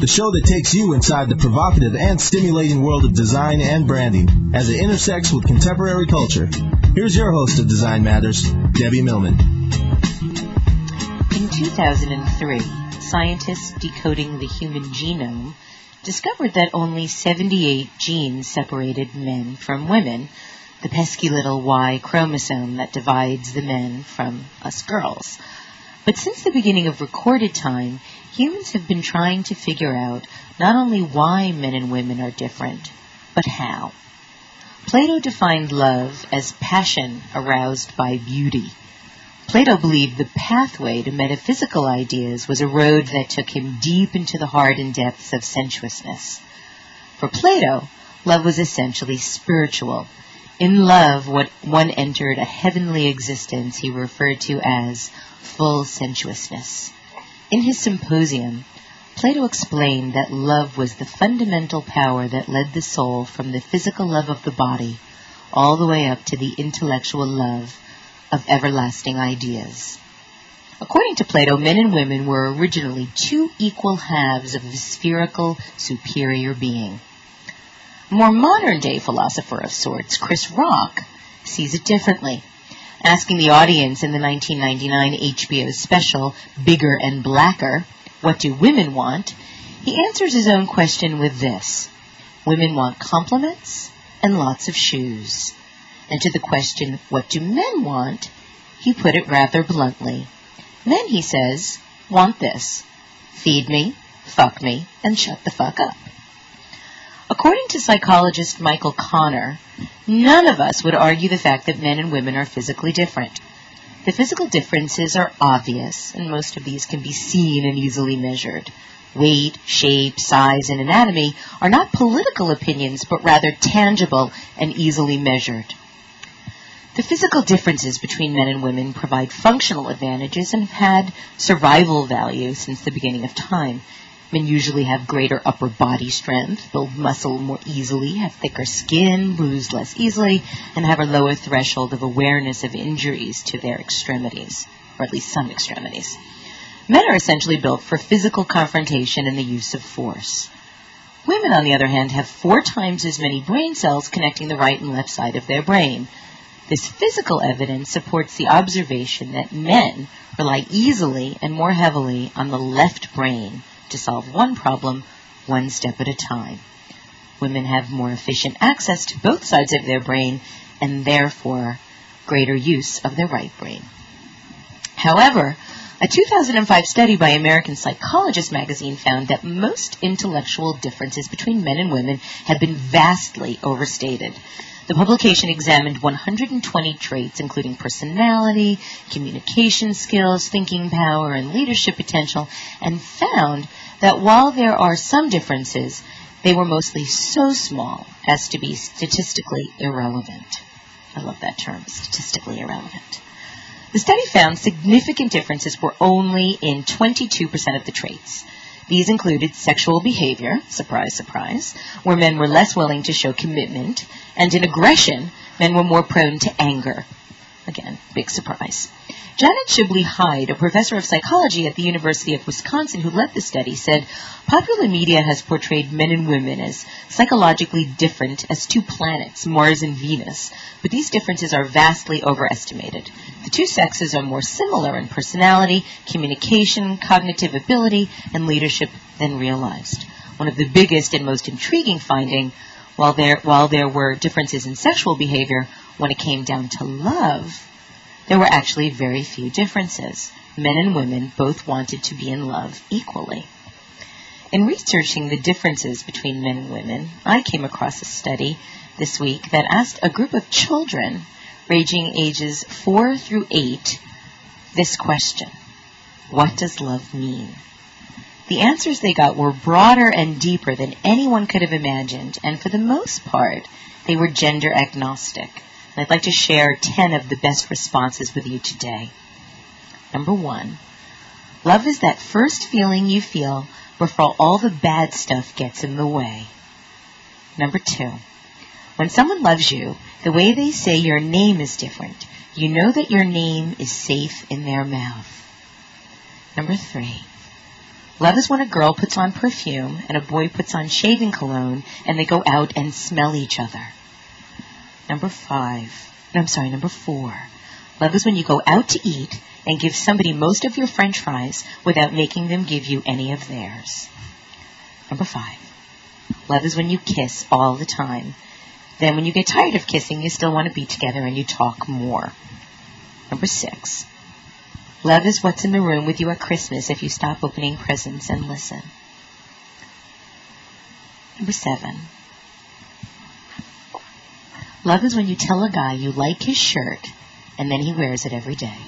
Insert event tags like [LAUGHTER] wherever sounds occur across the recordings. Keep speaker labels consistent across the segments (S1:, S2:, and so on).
S1: the show that takes you inside the provocative and stimulating world of design and branding as it intersects with contemporary culture. Here's your host of Design Matters, Debbie Millman.
S2: In 2003, scientists decoding the human genome discovered that only 78 genes separated men from women, the pesky little Y chromosome that divides the men from us girls. But since the beginning of recorded time, humans have been trying to figure out not only why men and women are different, but how. Plato defined love as passion aroused by beauty. Plato believed the pathway to metaphysical ideas was a road that took him deep into the heart and depths of sensuousness. For Plato, love was essentially spiritual. In love, what one entered a heavenly existence he referred to as full sensuousness. In his symposium, Plato explained that love was the fundamental power that led the soul from the physical love of the body all the way up to the intellectual love of everlasting ideas. According to Plato, men and women were originally two equal halves of a spherical superior being. More modern day philosopher of sorts, Chris Rock, sees it differently asking the audience in the 1999 HBO special Bigger and Blacker, What Do Women Want? He answers his own question with this Women want compliments and lots of shoes. And to the question, What do men want? he put it rather bluntly. Men, he says, want this feed me, fuck me, and shut the fuck up. According to psychologist Michael Connor, none of us would argue the fact that men and women are physically different. The physical differences are obvious, and most of these can be seen and easily measured. Weight, shape, size, and anatomy are not political opinions, but rather tangible and easily measured. The physical differences between men and women provide functional advantages and have had survival value since the beginning of time. Men usually have greater upper body strength, build muscle more easily, have thicker skin, bruise less easily, and have a lower threshold of awareness of injuries to their extremities, or at least some extremities. Men are essentially built for physical confrontation and the use of force. Women, on the other hand, have four times as many brain cells connecting the right and left side of their brain. This physical evidence supports the observation that men rely easily and more heavily on the left brain to solve one problem one step at a time. Women have more efficient access to both sides of their brain and therefore greater use of their right brain. However, a 2005 study by American Psychologist magazine found that most intellectual differences between men and women have been vastly overstated. The publication examined 120 traits, including personality, communication skills, thinking power, and leadership potential, and found that while there are some differences, they were mostly so small as to be statistically irrelevant. I love that term, statistically irrelevant. The study found significant differences were only in 22% of the traits. These included sexual behavior, surprise, surprise, where men were less willing to show commitment, and in aggression, men were more prone to anger. Again, big surprise. Janet Shibley Hyde, a professor of psychology at the University of Wisconsin who led the study, said popular media has portrayed men and women as psychologically different as two planets, Mars and Venus, but these differences are vastly overestimated. The two sexes are more similar in personality, communication, cognitive ability, and leadership than realized. One of the biggest and most intriguing finding, while there, while there were differences in sexual behavior, when it came down to love, there were actually very few differences. Men and women both wanted to be in love equally. In researching the differences between men and women, I came across a study this week that asked a group of children ranging ages 4 through 8 this question What does love mean? The answers they got were broader and deeper than anyone could have imagined, and for the most part, they were gender agnostic. I'd like to share 10 of the best responses with you today. Number one, love is that first feeling you feel before all the bad stuff gets in the way. Number two, when someone loves you, the way they say your name is different. You know that your name is safe in their mouth. Number three, love is when a girl puts on perfume and a boy puts on shaving cologne and they go out and smell each other. Number five, no, I'm sorry, number four, love is when you go out to eat and give somebody most of your french fries without making them give you any of theirs. Number five, love is when you kiss all the time. Then when you get tired of kissing, you still want to be together and you talk more. Number six, Love is what's in the room with you at Christmas if you stop opening presents and listen. Number seven. Love is when you tell a guy you like his shirt and then he wears it every day.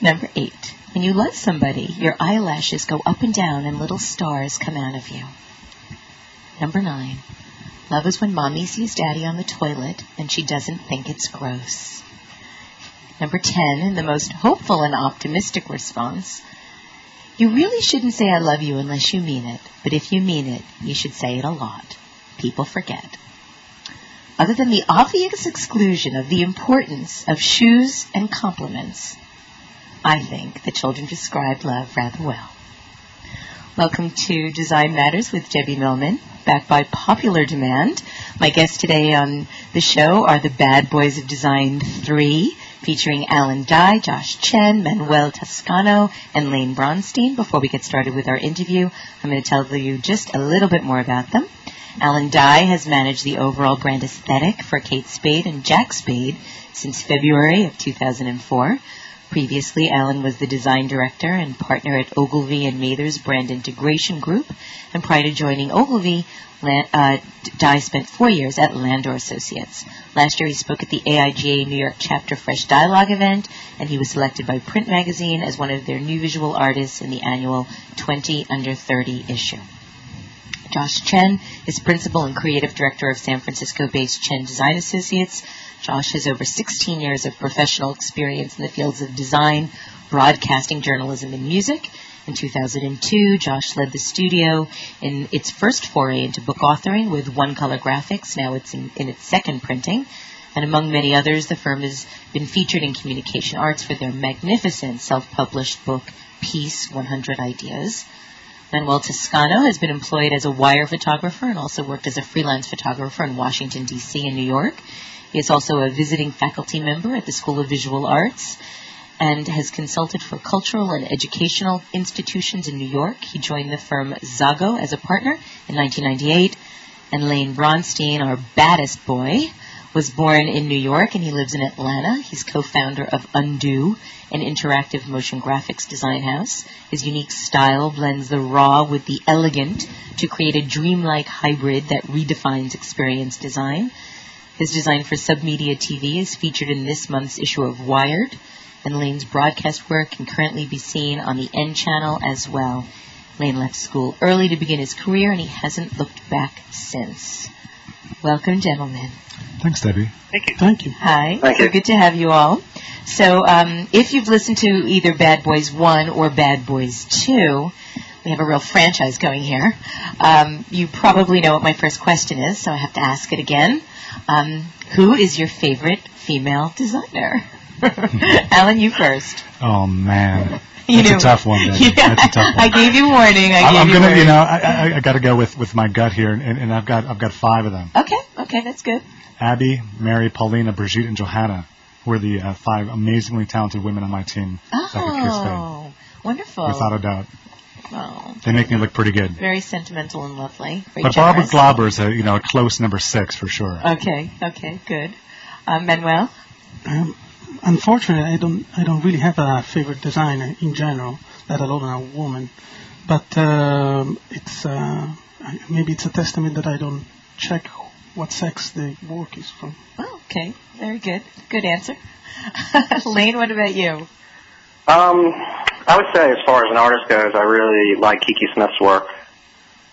S2: Number eight. When you love somebody, your eyelashes go up and down and little stars come out of you. Number nine. Love is when mommy sees daddy on the toilet and she doesn't think it's gross. Number 10, and the most hopeful and optimistic response, you really shouldn't say I love you unless you mean it, but if you mean it, you should say it a lot. People forget. Other than the obvious exclusion of the importance of shoes and compliments, I think the children described love rather well. Welcome to Design Matters with Debbie Millman, back by popular demand. My guests today on the show are the Bad Boys of Design 3, featuring Alan Dye, Josh Chen, Manuel Toscano, and Layne Braunstein. Before we get started with our interview, I'm going to tell you just a little bit more about them. Alan Dye has managed the overall brand aesthetic for Kate Spade and Jack Spade since February of 2004. Previously, Alan was the design director and partner at Ogilvy and Mather's Brand Integration Group, and prior to joining Ogilvy, uh, Dye spent four years at Landor Associates. Last year, he spoke at the AIGA New York Chapter Fresh Dialogue event, and he was selected by Print Magazine as one of their new visual artists in the annual 20 Under 30 issue. Josh Chen is principal and creative director of San Francisco-based Chen Design Associates. Josh has over 16 years of professional experience in the fields of design, broadcasting, journalism, and music. In 2002, Josh led the studio in its first foray into book authoring with One Color Graphics. Now it's in, in its second printing. And among many others, the firm has been featured in Communication Arts for their magnificent self-published book, Peace 100 Ideas. Manuel Toscano has been employed as a wire photographer and also worked as a freelance photographer in Washington, D.C. and New York. He is also a visiting faculty member at the School of Visual Arts and has consulted for cultural and educational institutions in New York. He joined the firm Zago as a partner in 1998. And Layne Braunstein, our baddest boy, was born in New York and he lives in Atlanta. He's co-founder of Undo, an interactive motion graphics design house. His unique style blends the raw with the elegant to create a dreamlike hybrid that redefines experience design. His design for Submedia TV is featured in this month's issue of Wired and Layne's broadcast work can currently be seen on the N channel as well. Layne left school early to begin his career, and he hasn't looked back since. Welcome, gentlemen.
S3: Thanks, Debbie.
S4: Thank you.
S3: Thank you.
S2: Hi.
S4: Thank
S2: so
S4: you.
S2: good to have you all. So, um, if you've listened to either Bad Boys 1 or Bad Boys 2, we have a real franchise going here. Um, you probably know what my first question is, so I have to ask it again. Um, who is your favorite female designer? [LAUGHS] Alan, you first.
S3: Oh man, [LAUGHS]
S2: You
S3: that's a tough one.
S2: Yeah.
S3: That's a tough one.
S2: I gave you warning. I
S3: I'm gonna,
S2: warning.
S3: you know, I, I, I got to go with, with my gut here, and, and I've got I've got five of them:
S2: Okay, okay, that's good.
S3: Abby, Mary, Paulina, Brigitte, and Johanna, were the uh, five amazingly talented women on my team. back at Kate Spade.
S2: Oh, wonderful.
S3: Without a doubt,
S2: Oh,
S3: they make me look pretty good.
S2: very sentimental and lovely. Very
S3: But Barbara
S2: generous.
S3: Glauber is a you know a close number six for sure.
S2: Okay, okay, good. Um, Manuel?
S5: Um, unfortunately, I don't I don't really have a favorite designer in general, let alone a woman. But um, it's uh, I- maybe it's a testament that I don't check what sex the work is from.
S2: Oh, okay, very good. Good answer. [LAUGHS] Layne, what about you?
S4: Um, I would say, as far as an artist goes, I really like Kiki Smith's work.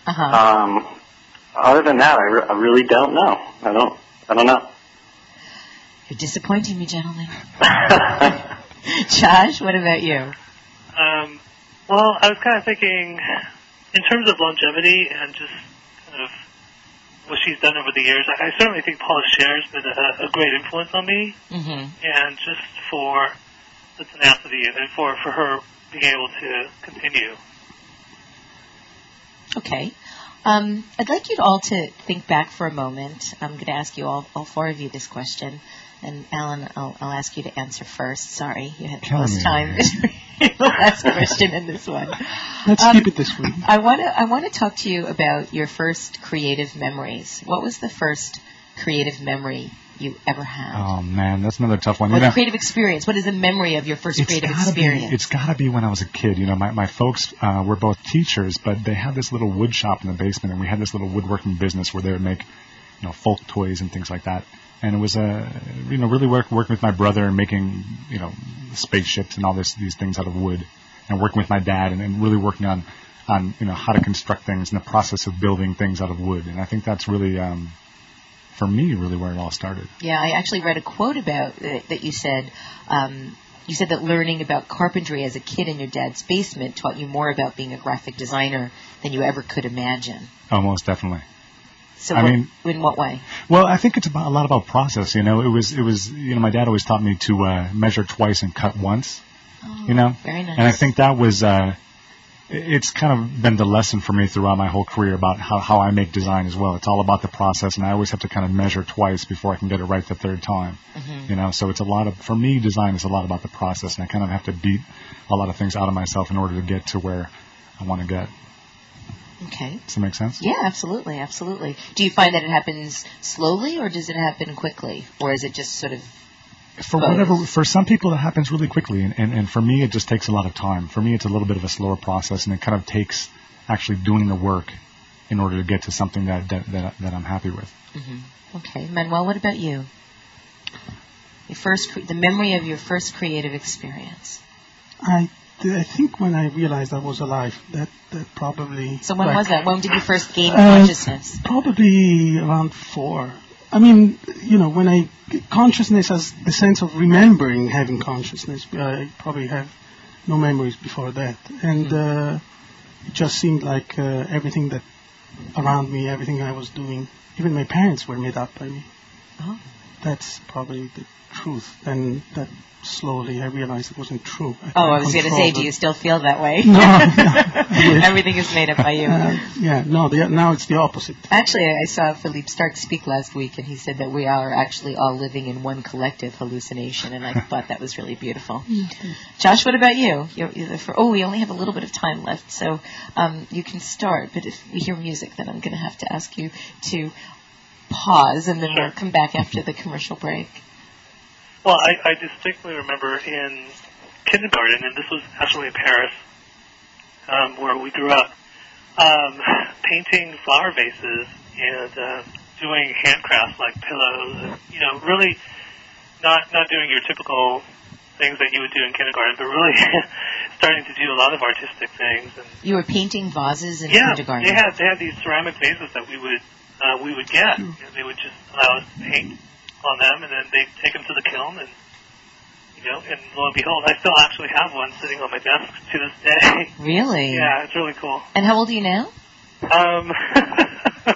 S2: Uh-huh.
S4: Um, other than that, I, re- I really don't know. I don't. I don't know.
S2: You're disappointing me, gentlemen. [LAUGHS] Josh, what about you?
S6: Um, well, I was kind of thinking, in terms of longevity and just kind of what she's done over the years, I, I certainly think Paula Scher has been a, a great influence on me,
S2: Mm-hmm.
S6: and just for the tenacity and for, for her being able to continue.
S2: Okay. Um, I'd like you all to think back for a moment. I'm going to ask you all, all four of you this question. And Alan, I'll, I'll ask you to answer first. Sorry, you had the
S3: Killing
S2: most
S3: me.
S2: time. [LAUGHS] the last question in this one.
S5: Let's
S2: Um,
S5: keep it this way.
S2: I want to I want to talk to you about your first creative memories. What was the first creative memory you ever had?
S3: Oh man, that's another tough one.
S2: or
S3: You
S2: the creative experience. What is the memory of your first
S3: it's
S2: creative
S3: gotta
S2: experience?
S3: be it's gotta be when I was a kid. You know, my my folks uh, were both teachers, but they had this little wood shop in the basement, and we had this little woodworking business where they would make, you know, folk toys and things like that. And it was a, you know, really work working with my brother and making, you know, spaceships and all this these things out of wood, and working with my dad and, and really working on, on you know how to construct things and the process of building things out of wood. And I think that's really, um, for me, really where it all started.
S2: Yeah, I actually read a quote about uh, that you said. Um, you said that learning about carpentry as a kid in your dad's basement taught you more about being a graphic designer than you ever could imagine.
S3: Almost definitely.
S2: So,
S3: I
S2: what,
S3: mean-
S2: in what way?
S3: Well, I think it's about a lot about process. You know, it was it was you know my dad always taught me to uh, measure twice and cut once. you know,
S2: Very nice.
S3: and I think that was uh, it's kind of been the lesson for me throughout my whole career about how how I make design as well. It's all about the process, and I always have to kind of measure twice before I can get it right the third time.
S2: Mhm.
S3: You know, so it's a lot of for me design is a lot about the process, and I kind of have to beat a lot of things out of myself in order to get to where I want to get.
S2: Okay.
S3: Does that make sense?
S2: Yeah, absolutely, absolutely. Do you find that it happens slowly, or does it happen quickly, or is it just sort of?
S3: For
S2: both?
S3: whatever for some people it happens really quickly and, and and for me it just takes a lot of time for me it's a little bit of a slower process and it kind of takes actually doing the work in order to get to something that that that, that I'm happy with
S2: hmm Okay, Manuel, what about you? Your first, cre- the memory of your first creative experience.
S5: I, I think when I realized I was alive, that, that probably.
S2: So when
S5: like,
S2: was that? When did you first gain
S5: Uh,
S2: consciousness?
S5: Probably around four. I mean, you know, when I consciousness as the sense of remembering having consciousness. I probably have no memories before that, and uh, it just seemed like uh, everything that around me, everything I was doing, even my parents were made up by me.
S2: Oh.
S5: That's probably the truth, and that slowly I realized it wasn't true.
S2: Oh, I was going to say,
S5: them.
S2: do you still feel that way?
S5: No, no. [LAUGHS]
S2: Everything is made up by you.
S5: Uh, yeah, no, the, now it's the opposite.
S2: Actually, I saw Philippe Starck speak last week, and he said that we are actually all living in one collective hallucination, and I [LAUGHS] thought that was really beautiful. Josh, what about you? You're, you're the oh, we only have a little bit of time left, so um, you can start. But if we hear music, then I'm going to have to ask you to pause, and then we'll come back after the commercial break.
S6: Well, I, I distinctly remember in kindergarten, and this was actually in Paris, um, where we grew up, um, painting flower vases and uh, doing handcrafts like pillows, and you know, really not not doing your typical things that you would do in kindergarten, but really [LAUGHS] starting to do a lot of artistic things. And
S2: You were painting vases in
S6: yeah,
S2: kindergarten.
S6: they had they had these ceramic vases that we would uh, we would get. And they would just allow us to paint on them, and then they would take them to the kiln, and you know, and lo and behold, I still actually have one sitting on my desk to this day. [LAUGHS]
S2: Really?
S6: yeah, it's really cool.
S2: And how old are you now?
S6: Um, [LAUGHS]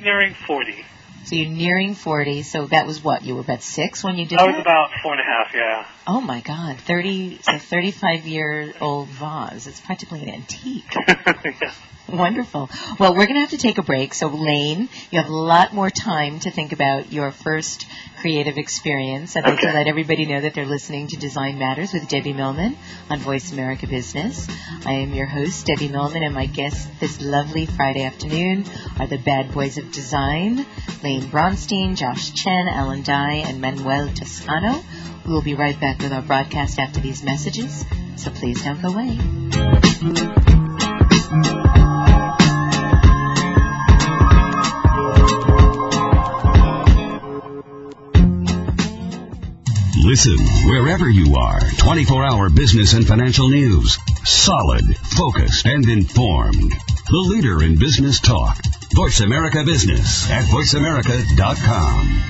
S6: nearing forty.
S2: So you're nearing 40. So that was what? You were about six when you did
S6: I was
S2: that?
S6: about four and a half. Yeah.
S2: Oh my God, 30, so 35 year old vase. It's practically an antique. [LAUGHS]
S6: yeah.
S2: Wonderful. Well, we're going to have to take a break. So, Layne, you have a lot more time to think about your first creative experience. I'd like to let everybody know that they're listening to Design Matters with Debbie Millman on Voice America Business. I am your host, Debbie Millman, and my guests this lovely Friday afternoon are the bad boys of design, Layne Braunstein, Josh Chen, Alan Dye, and Manuel Toscano. We will be right back with our broadcast after these messages, so please don't go away.
S7: Listen wherever you are. 24 hour business and financial news. Solid, focused, and informed. The leader in business talk. Voice America Business at voiceamerica.com.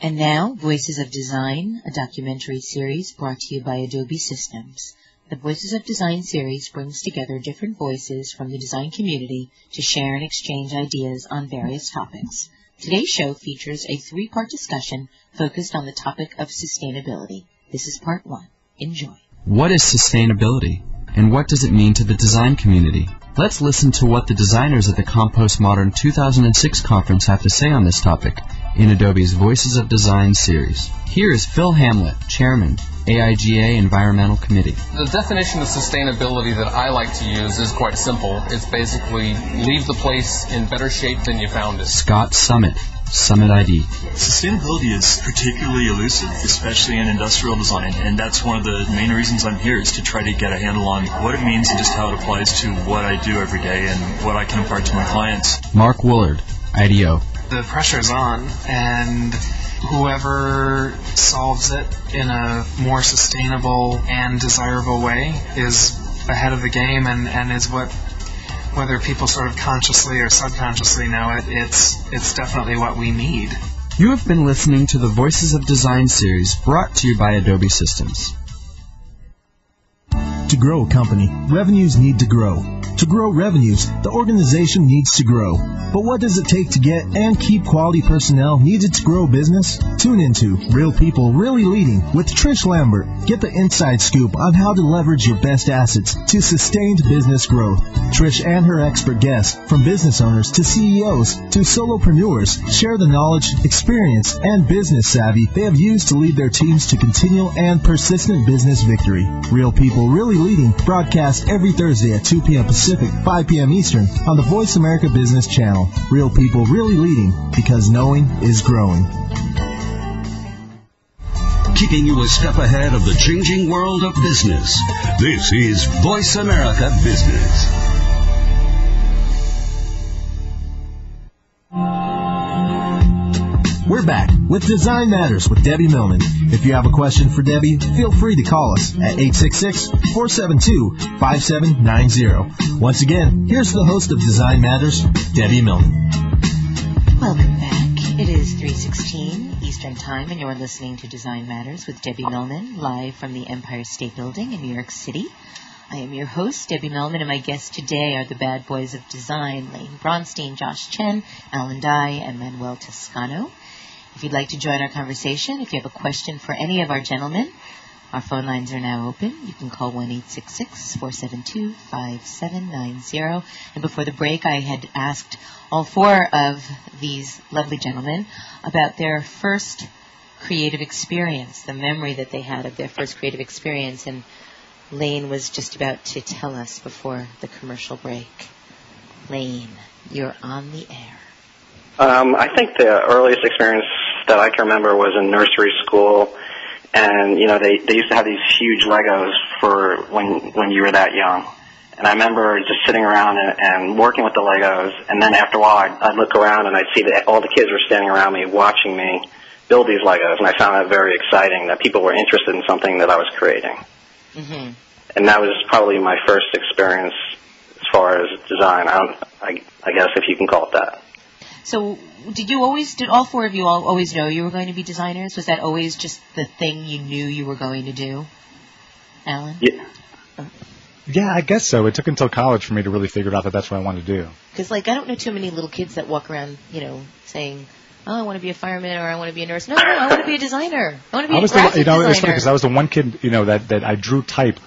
S2: And now, Voices of Design, a documentary series brought to you by Adobe Systems. The Voices of Design series brings together different voices from the design community to share and exchange ideas on various topics. Today's show features a three-part discussion focused on the topic of sustainability. This is part one. Enjoy.
S8: What is sustainability? And what does it mean to the design community? Let's listen to what the designers at the Compost Modern 2006 conference have to say on this topic in Adobe's Voices of Design series. Here is Phil Hamlet, Chairman, AIGA Environmental Committee.
S9: The definition of sustainability that I like to use is quite simple. It's basically leave the place in better shape than you found it.
S8: Scott Summit, Summit ID.
S10: Sustainability is particularly elusive, especially in industrial design, and that's one of the main reasons I'm here is to try to get a handle on what it means and just how it applies to what I do every day and what I can impart to my clients.
S8: Mark Woolard, IDEO.
S11: The pressure's on, and whoever solves it in a more sustainable and desirable way is ahead of the game and, and is what whether people sort of consciously or subconsciously know it, it's it's definitely what we need.
S8: You have been listening to the Voices of Design series brought to you by Adobe Systems.
S1: To grow a company, revenues need to grow. To grow revenues, the organization needs to grow. But what does it take to get and keep quality personnel needed to grow business? Tune into Real People Really Leading with Trish Lambert. Get the inside scoop on how to leverage your best assets to sustained business growth. Trish and her expert guests, from business owners to CEOs to solopreneurs, share the knowledge, experience, and business savvy they have used to lead their teams to continual and persistent business victory. Real People Really Leading broadcast every Thursday at 2 p.m. Pacific, 5 p.m. Eastern on the Voice America Business Channel. Real People Really Leading because knowing is growing.
S7: Keeping you a step ahead of the changing world of business. This is Voice America Business.
S1: We're back with Design Matters with Debbie Millman. If you have a question for Debbie, feel free to call us at 866-472-5790. Once again, here's the host of Design Matters, Debbie Millman.
S2: Welcome back. It is 316 Eastern Time, and you're listening to Design Matters with Debbie Millman, live from the Empire State Building in New York City. I am your host, Debbie Millman, and my guests today are the bad boys of design, Layne Braunstein, Josh Chen, Alan Dye, and Manuel Toscano. If you'd like to join our conversation, if you have a question for any of our gentlemen, our phone lines are now open. You can call 1-866-472-5790. And before the break, I had asked all four of these lovely gentlemen about their first creative experience, the memory that they had of their first creative experience. And Layne was just about to tell us before the commercial break. Layne, you're on the air.
S4: Um, I think the earliest experience that I can remember was in nursery school, and you know they they used to have these huge Legos for when when you were that young. And I remember just sitting around and, and working with the Legos, and then after a while I'd, I'd look around and I'd see that all the kids were standing around me watching me build these Legos, and I found that very exciting that people were interested in something that I was creating.
S2: Mm-hmm.
S4: And that was probably my first experience as far as design. I, don't, I, I guess if you can call it that.
S2: So, did you always, did all four of you all always know you were going to be designers? Was that always just the thing you knew you were going to do? Alan?
S4: Yeah.
S3: Yeah, I guess so. It took until college for me to really figure out that that's what I wanted to do.
S2: Because, like, I don't know too many little kids that walk around, you know, saying, oh, I want to be a fireman or I want to be a nurse. No, no, I want to be a designer. I want to be
S3: I
S2: a
S3: was
S2: graphic
S3: the, you know,
S2: designer.
S3: it's funny because I was the one kid, you know, that, that I drew type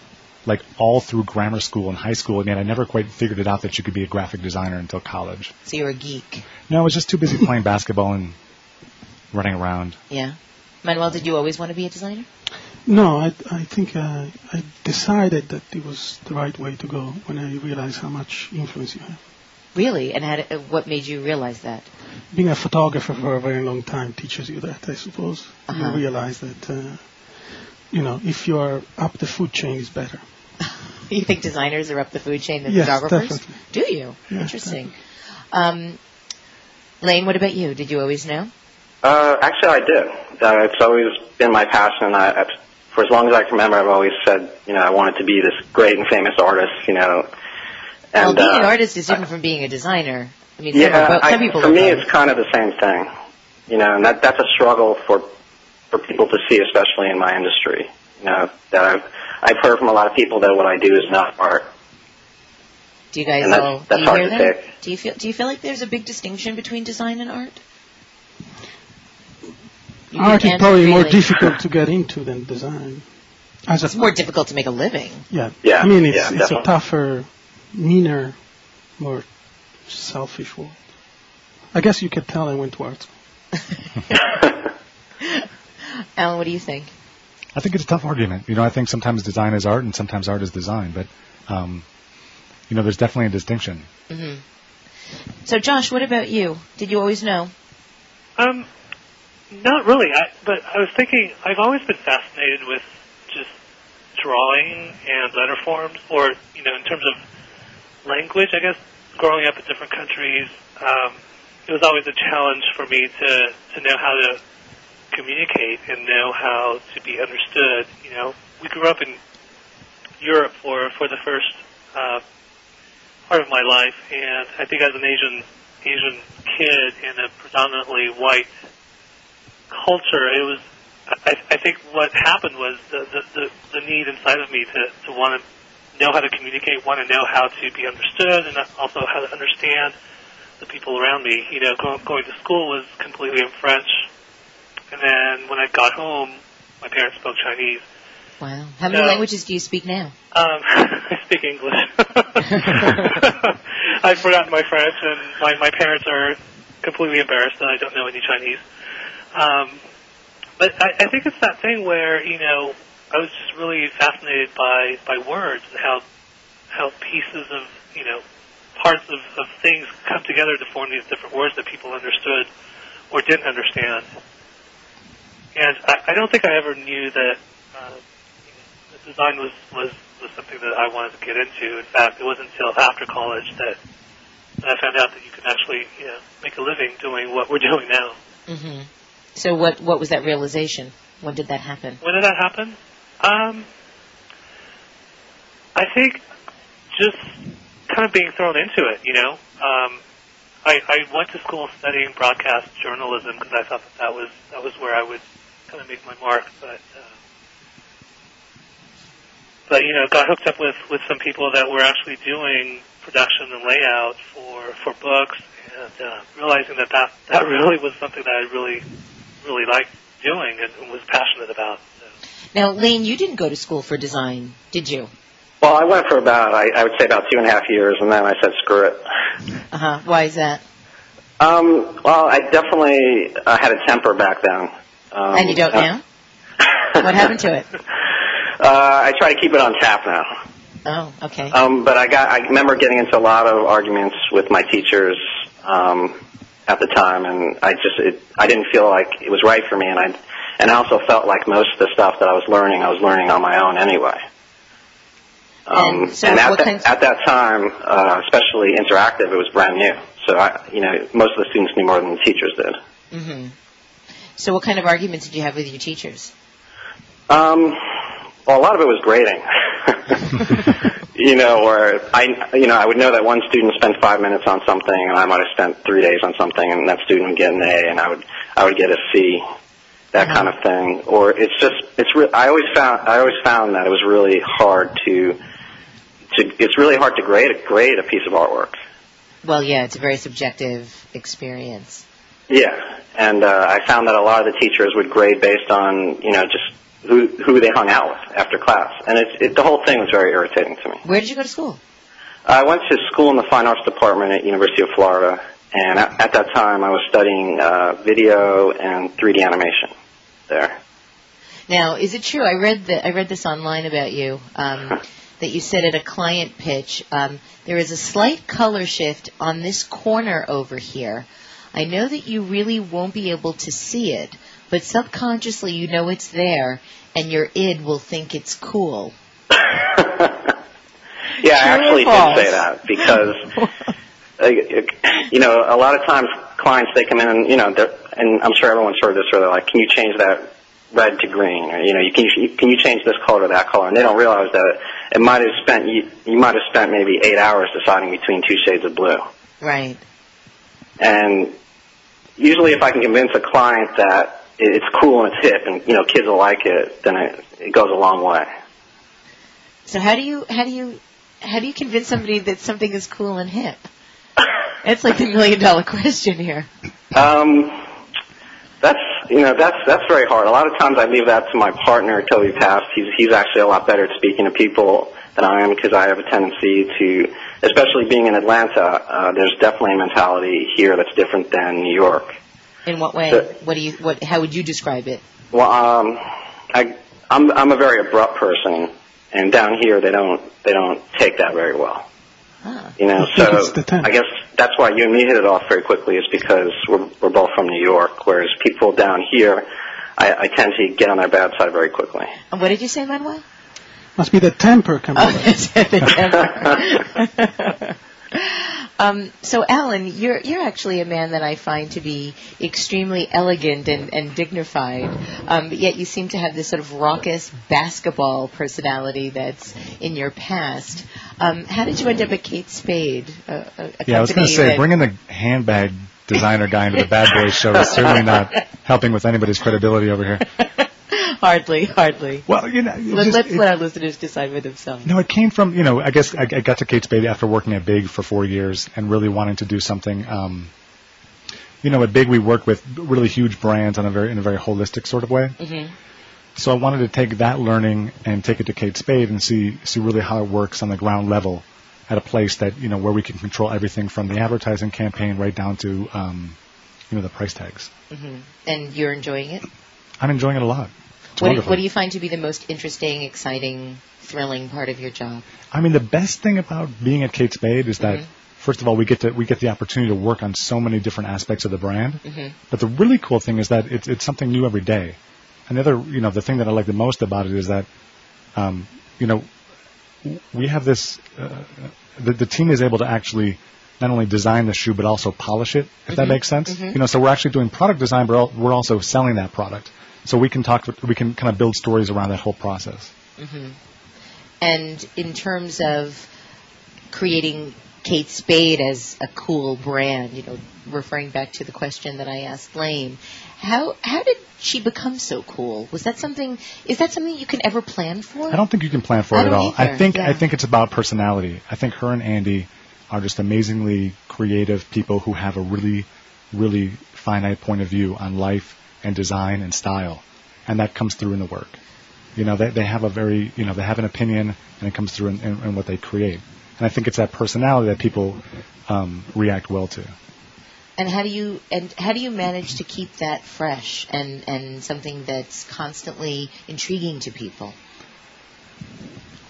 S3: like all through grammar school and high school, and yet I never quite figured it out that you could be a graphic designer until college.
S2: so you're a geek.
S3: No, I was just too busy playing basketball and running around.
S2: Yeah. Manuel, did you always want to be a designer?
S5: No, I, I think uh, I decided that it was the right way to go when I realized how much influence you have.
S2: Really? And had, uh, what made you realize that?
S5: Being a photographer for a very long time teaches you that, I suppose.
S2: Uh-huh.
S5: You realize that, uh, you know, if you are up the food chain, it's better. [LAUGHS]
S2: You think designers are up the food chain than
S5: Yes,
S2: photographers?
S5: definitely.
S2: Do you?
S5: Yeah,
S2: Interesting. Um, Layne, what about you? Did you always know?
S4: Uh, actually, I did. Uh, it's always been my passion. I, I, for as long as I can remember, I've always said, you know, I wanted to be this great and famous artist. You know,
S2: well,
S4: and
S2: being
S4: uh,
S2: an artist is different from being a designer. I mean,
S4: yeah,
S2: are, some
S4: I,
S2: people
S4: for me,
S2: both.
S4: it's kind of the same thing. You know, and that that's a struggle for for people to see, especially in my industry. You know, that I've I've heard from a lot of people that what I do is not art.
S2: Do you guys
S4: and that's-
S2: all
S4: that's
S2: do you
S4: hard
S2: hear
S4: to
S2: that?
S4: take.
S2: Do you feel do you feel like there's a big distinction between design and art? You
S5: Art is probably more difficult to get into than design. As a,
S2: It's more difficult to make a living.
S5: yeah.
S4: Yeah,
S5: I mean, it's,
S4: yeah,
S5: it's a tougher, meaner, more selfish world. I guess you could tell I went to art school. [LAUGHS] [LAUGHS]
S2: Alan, what do you think?
S3: I think it's a tough argument. You know, I think sometimes design is art and sometimes art is design, but um, you know, there's definitely a distinction.
S2: hmm So, Josh, what about you? Did you always know?
S6: Um, not really. I, but I was thinking, I've always been fascinated with just drawing and letter forms, or you know, in terms of language. I guess growing up in different countries, um, it was always a challenge for me to to know how to communicate and know how to be understood. You know, we grew up in Europe for for the first uh, part of my life, and I think as an Asian Asian kid in a predominantly white culture, it was. I, I think what happened was the, the, the, the need inside of me to, to want to know how to communicate, want to know how to be understood, and also how to understand the people around me. You know, going, going to school was completely in French, and then when I got home, my parents spoke Chinese.
S2: Wow. How many languages do you speak now?
S6: Um, [LAUGHS] I speak English. [LAUGHS] I've forgotten my French, and my my parents are completely embarrassed that I don't know any Chinese. Um, but I, I think it's that thing where you know I was just really fascinated by by words and how how pieces of you know parts of, of things come together to form these different words that people understood or didn't understand. And I, I don't think I ever knew that uh, that design was, was, was something that I wanted to get into. In fact, it wasn't until after college that, I found out that you can actually you know, make a living doing what we're [LAUGHS] doing now.
S2: hmm So, what what was that realization? When did that happen?
S6: When did that happen? Um, I think just kind of being thrown into it, you know. Um, I, I went to school studying broadcast journalism because I thought that that was that was where I would kind of make my mark, but uh, but you know, got hooked up with with some people that were actually doing production and layout for for books, and uh, realizing that that that really was something that I really really liked doing and, and was passionate about.
S2: Now, Layne, you didn't go to school for design, did you?
S4: Well, I went for about I, I would say about two and a half years, and then I said screw it.
S2: Uh huh. Why is that?
S4: Um, well, I definitely uh, had a temper back then. Um,
S2: and you don't
S4: uh,
S2: now? what happened to it? [LAUGHS]
S4: Uh, I try to keep it on tap now.
S2: Oh, okay.
S4: Um, but I got I remember getting into a lot of arguments with my teachers um, at the time, and I just it, I didn't feel like it was right for me, and I and I also felt like most of the stuff that I was learning, I was learning on my own anyway. Um,
S2: And so
S4: at, that, at that time, uh, especially interactive, it was brand new. So I, you know, most of the students knew more than the teachers did.
S2: hmm So, what kind of arguments did you have with your teachers?
S4: Um, well, a lot of it was grading. [LAUGHS] you know, or I, you know, I would know that one student spent five minutes on something, and I might have spent three days on something, and that student would get an A, and I would, I would get a C, that kind of thing. Or it's just, it's. Re- I always found, I always found that it was really hard to, to. It's really hard to grade a grade a piece of artwork.
S2: Well, yeah, it's a very subjective experience.
S4: Yeah, and uh, I found that a lot of the teachers would grade based on, you know, just who who they hung out with after class, and it's it, the whole thing was very irritating to me.
S2: Where did you go to school?
S4: I went to school in the fine arts department at University of Florida, and at, at that time I was studying uh, video and 3D animation there.
S2: Now, is it true? I read that I read this online about you. Um, [LAUGHS] that you said at a client pitch, um, there is a slight color shift on this corner over here. I know that you really won't be able to see it, but subconsciously you know it's there, and your id will think it's cool. [LAUGHS]
S4: Yeah, I
S2: True or
S4: actually did say that because, uh, you know, a lot of times clients they come in and you know, and I'm sure everyone's heard this, where they're like, "Can you change that red to green?" Or you know, you can you, can you change this color to that color? And they don't realize that it might have spent you you might have spent maybe eight hours deciding between two shades of blue.
S2: Right.
S4: And usually, if I can convince a client that it's cool and it's hip, and you know, kids will like it, then it, it goes a long way.
S2: So how do you how do you how do you convince somebody that something is cool and hip? It's like the million dollar question here.
S4: Um, that's you know that's that's very hard. A lot of times I leave that to my partner Toby Pass. He's he's actually a lot better at speaking to people than I am because I have a tendency to, especially being in Atlanta. Uh, there's definitely a mentality here that's different than New York.
S2: In what way?
S4: So-
S2: What do you what how would you describe it?
S4: Well, um, I I'm I'm a very abrupt person, and down here they don't they don't take that very well. You know,
S5: I
S4: so
S5: it's the temp.
S4: I guess that's why you and me hit it off very quickly is because we're we're both from New York, whereas people down here, I, I tend to get on their bad side very quickly.
S2: And what did you say, Manuel?
S5: Must be the temper coming.
S2: Oh, [LAUGHS] it's the temper. [LAUGHS] um, so, Alan, you're you're actually a man that I find to be extremely elegant and, and dignified. Um, but yet, you seem to have this sort of raucous basketball personality that's in your past. Um, how did you end up at Kate Spade? A, a, a
S3: Yeah, I was going to say, bringing the handbag designer guy into the Bad Boys show is certainly not [LAUGHS] helping with anybody's credibility over here. [LAUGHS]
S2: hardly, hardly.
S3: Well, you know,
S2: Let,
S3: it-
S2: let our listeners decide for themselves.
S3: No, it came from you know. I guess I, I got to Kate Spade after working at Big for four years and really wanting to do something. Um, you know, at Big we worked with really huge brands on a very in a very holistic sort of way.
S2: Mm-hmm.
S3: So I wanted to take that learning and take it to Kate Spade and see see really how it works on the ground level at a place that you know where we can control everything from the advertising campaign right down to um, you know the price tags.
S2: hmm And you're enjoying it.
S3: I'm enjoying it a lot.
S2: What do,
S3: wonderful.
S2: what do you find to be the most interesting, exciting, thrilling part of your job?
S3: I mean, the best thing about being at Kate Spade is that,
S2: Mhm.
S3: first of all, we get to we get the opportunity to work on so many different aspects of the brand.
S2: Mhm.
S3: But the really cool thing is that it's it's something new every day. And the other, you know, the thing that I like the most about it is that, um, you know, we have this. Uh, the, the team is able to actually not only design the shoe but also polish it. If that
S2: Mhm.
S3: makes sense,
S2: Mhm.
S3: you know. So we're actually doing product design, but we're also selling that product. So we can talk. We can kind of build stories around that whole process.
S2: hmm And in terms of creating Kate Spade as a cool brand, you know, referring back to the question that I asked Layne, how how did she become so cool? Was that something? Is that something you can ever plan for?
S3: I don't think you can plan for
S2: I
S3: it at all. I think
S2: yeah.
S3: I think it's about personality. I think her and Andy are just amazingly creative people who have a really, really finite point of view on life and design and style, and that comes through in the work. You know, they they have a very you know they have an opinion, and it comes through in, in, in what they create. And I think it's that personality that people um, react well to.
S2: And how do you and how do you manage to keep that fresh and and something that's constantly intriguing to people?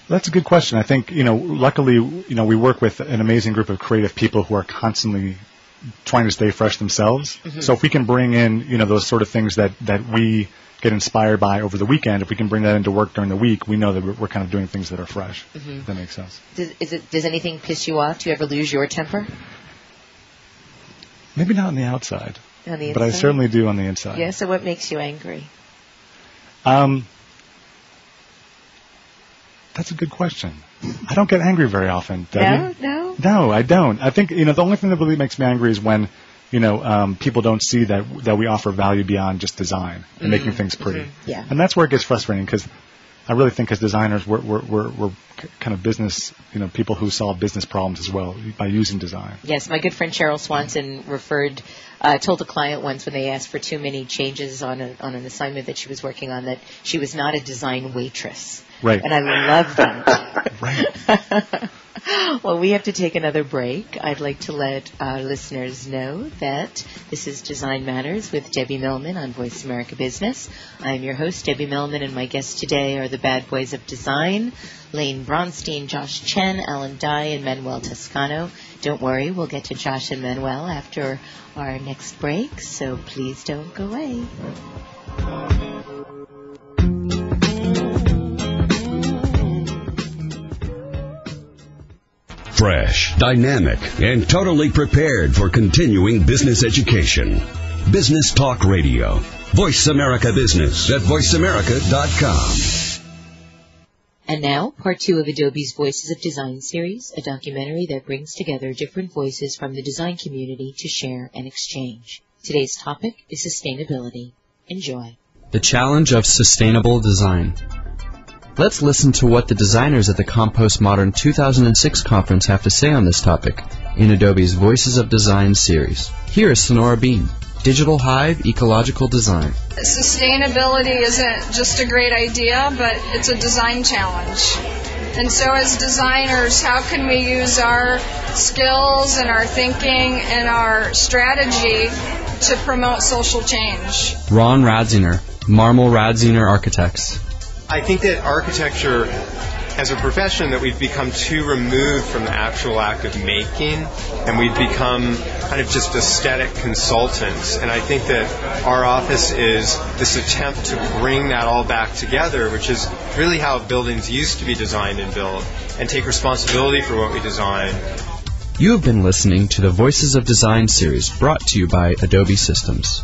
S3: That's a good question. I think, you know, luckily, you know, we work with an amazing group of creative people who are constantly trying to stay fresh themselves.
S2: Mhm.
S3: So if we can bring in, you know, those sort of things that, that we get inspired by over the weekend, if we can bring that into work during the week, we know that we're, we're kind of doing things that are fresh.
S2: Mhm.
S3: If that makes sense.
S2: Does, is it, does anything piss you off? Do you ever lose your temper
S3: Maybe not on the outside,
S2: on the inside?
S3: but I certainly do on the inside.
S2: Yeah. So what makes you angry?
S3: Um, that's a good question. I don't get angry very often.
S2: No, no.
S3: No, I don't. I think you know the only thing that really makes me angry is when you know um, people don't see that that we offer value beyond just design and making
S2: Mhm,
S3: things pretty.
S2: mhm, yeah.
S3: And that's where it gets frustrating because I really think as designers we're we're we're, we're kind of business you know people who solve business problems as well by using design.
S2: Yes, my good friend Cheryl Swanson referred, uh, told a client once when they asked for too many changes on a, on an assignment that she was working on that she was not a design waitress.
S3: Right.
S2: And I love that. [LAUGHS]
S3: right. [LAUGHS]
S2: well, we have to take another break. I'd like to let our listeners know that this is Design Matters with Debbie Millman on Voice America Business. I'm your host, Debbie Millman, and my guests today are the bad boys of design, Layne Braunstein, Josh Chen, Alan Dye, and Manuel Toscano. Don't worry, we'll get to Josh and Manuel after our next break, so please don't go away.
S7: Fresh, dynamic, and totally prepared for continuing business education. Business Talk Radio. Voice America Business at voiceamerica.com.
S2: And now, part two of Adobe's Voices of Design series, a documentary that brings together different voices from the design community to share and exchange. Today's topic is sustainability. Enjoy.
S8: The challenge of sustainable design. Let's listen to what the designers at the Compost Modern 2006 conference have to say on this topic in Adobe's Voices of Design series. Here is Sonora Beam. Digital Hive Ecological Design.
S12: Sustainability isn't just a great idea, but it's a design challenge. And so, as designers, how can we use our skills and our thinking and our strategy to promote social change?
S8: Ron Radziner, Marmol Radziner Architects.
S13: I think that architecture as a profession that we've become too removed from the actual act of making and we've become kind of just aesthetic consultants. And I think that our office is this attempt to bring that all back together, which is really how buildings used to be designed and built, and take responsibility for what we design.
S8: You have been listening to the Voices of Design series brought to you by Adobe Systems.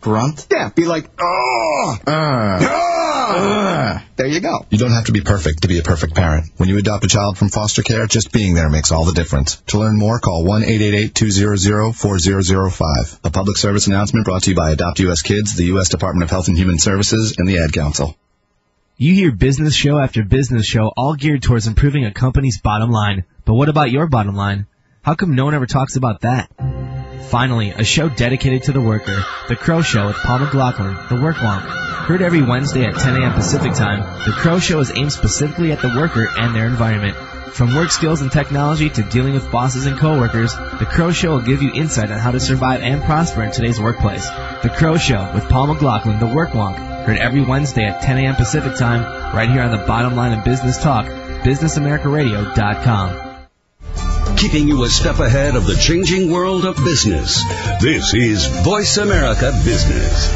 S14: Grunt?
S15: Yeah, be like, oh!
S14: Uh.
S15: Uh, there you go.
S16: You don't have to be perfect to be a perfect parent. When you adopt a child from foster care, just being there makes all the difference. To learn more, call 1-888-200-4005. A public service announcement brought to you by Adopt US Kids, the U.S. Department of Health and Human Services, and the Ad Council.
S17: You hear business show after business show all geared towards improving a company's bottom line. But what about your bottom line? How come no one ever talks about that? Finally, a show dedicated to the worker, The Crow Show with Paul McLaughlin, The Work Wonk. Heard every Wednesday at 10 a.m. Pacific Time, The Crow Show is aimed specifically at the worker and their environment. From work skills and technology to dealing with bosses and coworkers, The Crow Show will give you insight on how to survive and prosper in today's workplace. The Crow Show with Paul McLaughlin, The Work Wonk. Heard every Wednesday at 10 a.m. Pacific Time, right here on the bottom line of business talk, businessamericaradio.com
S7: keeping you a step ahead of the changing world of business. This is Voice America Business.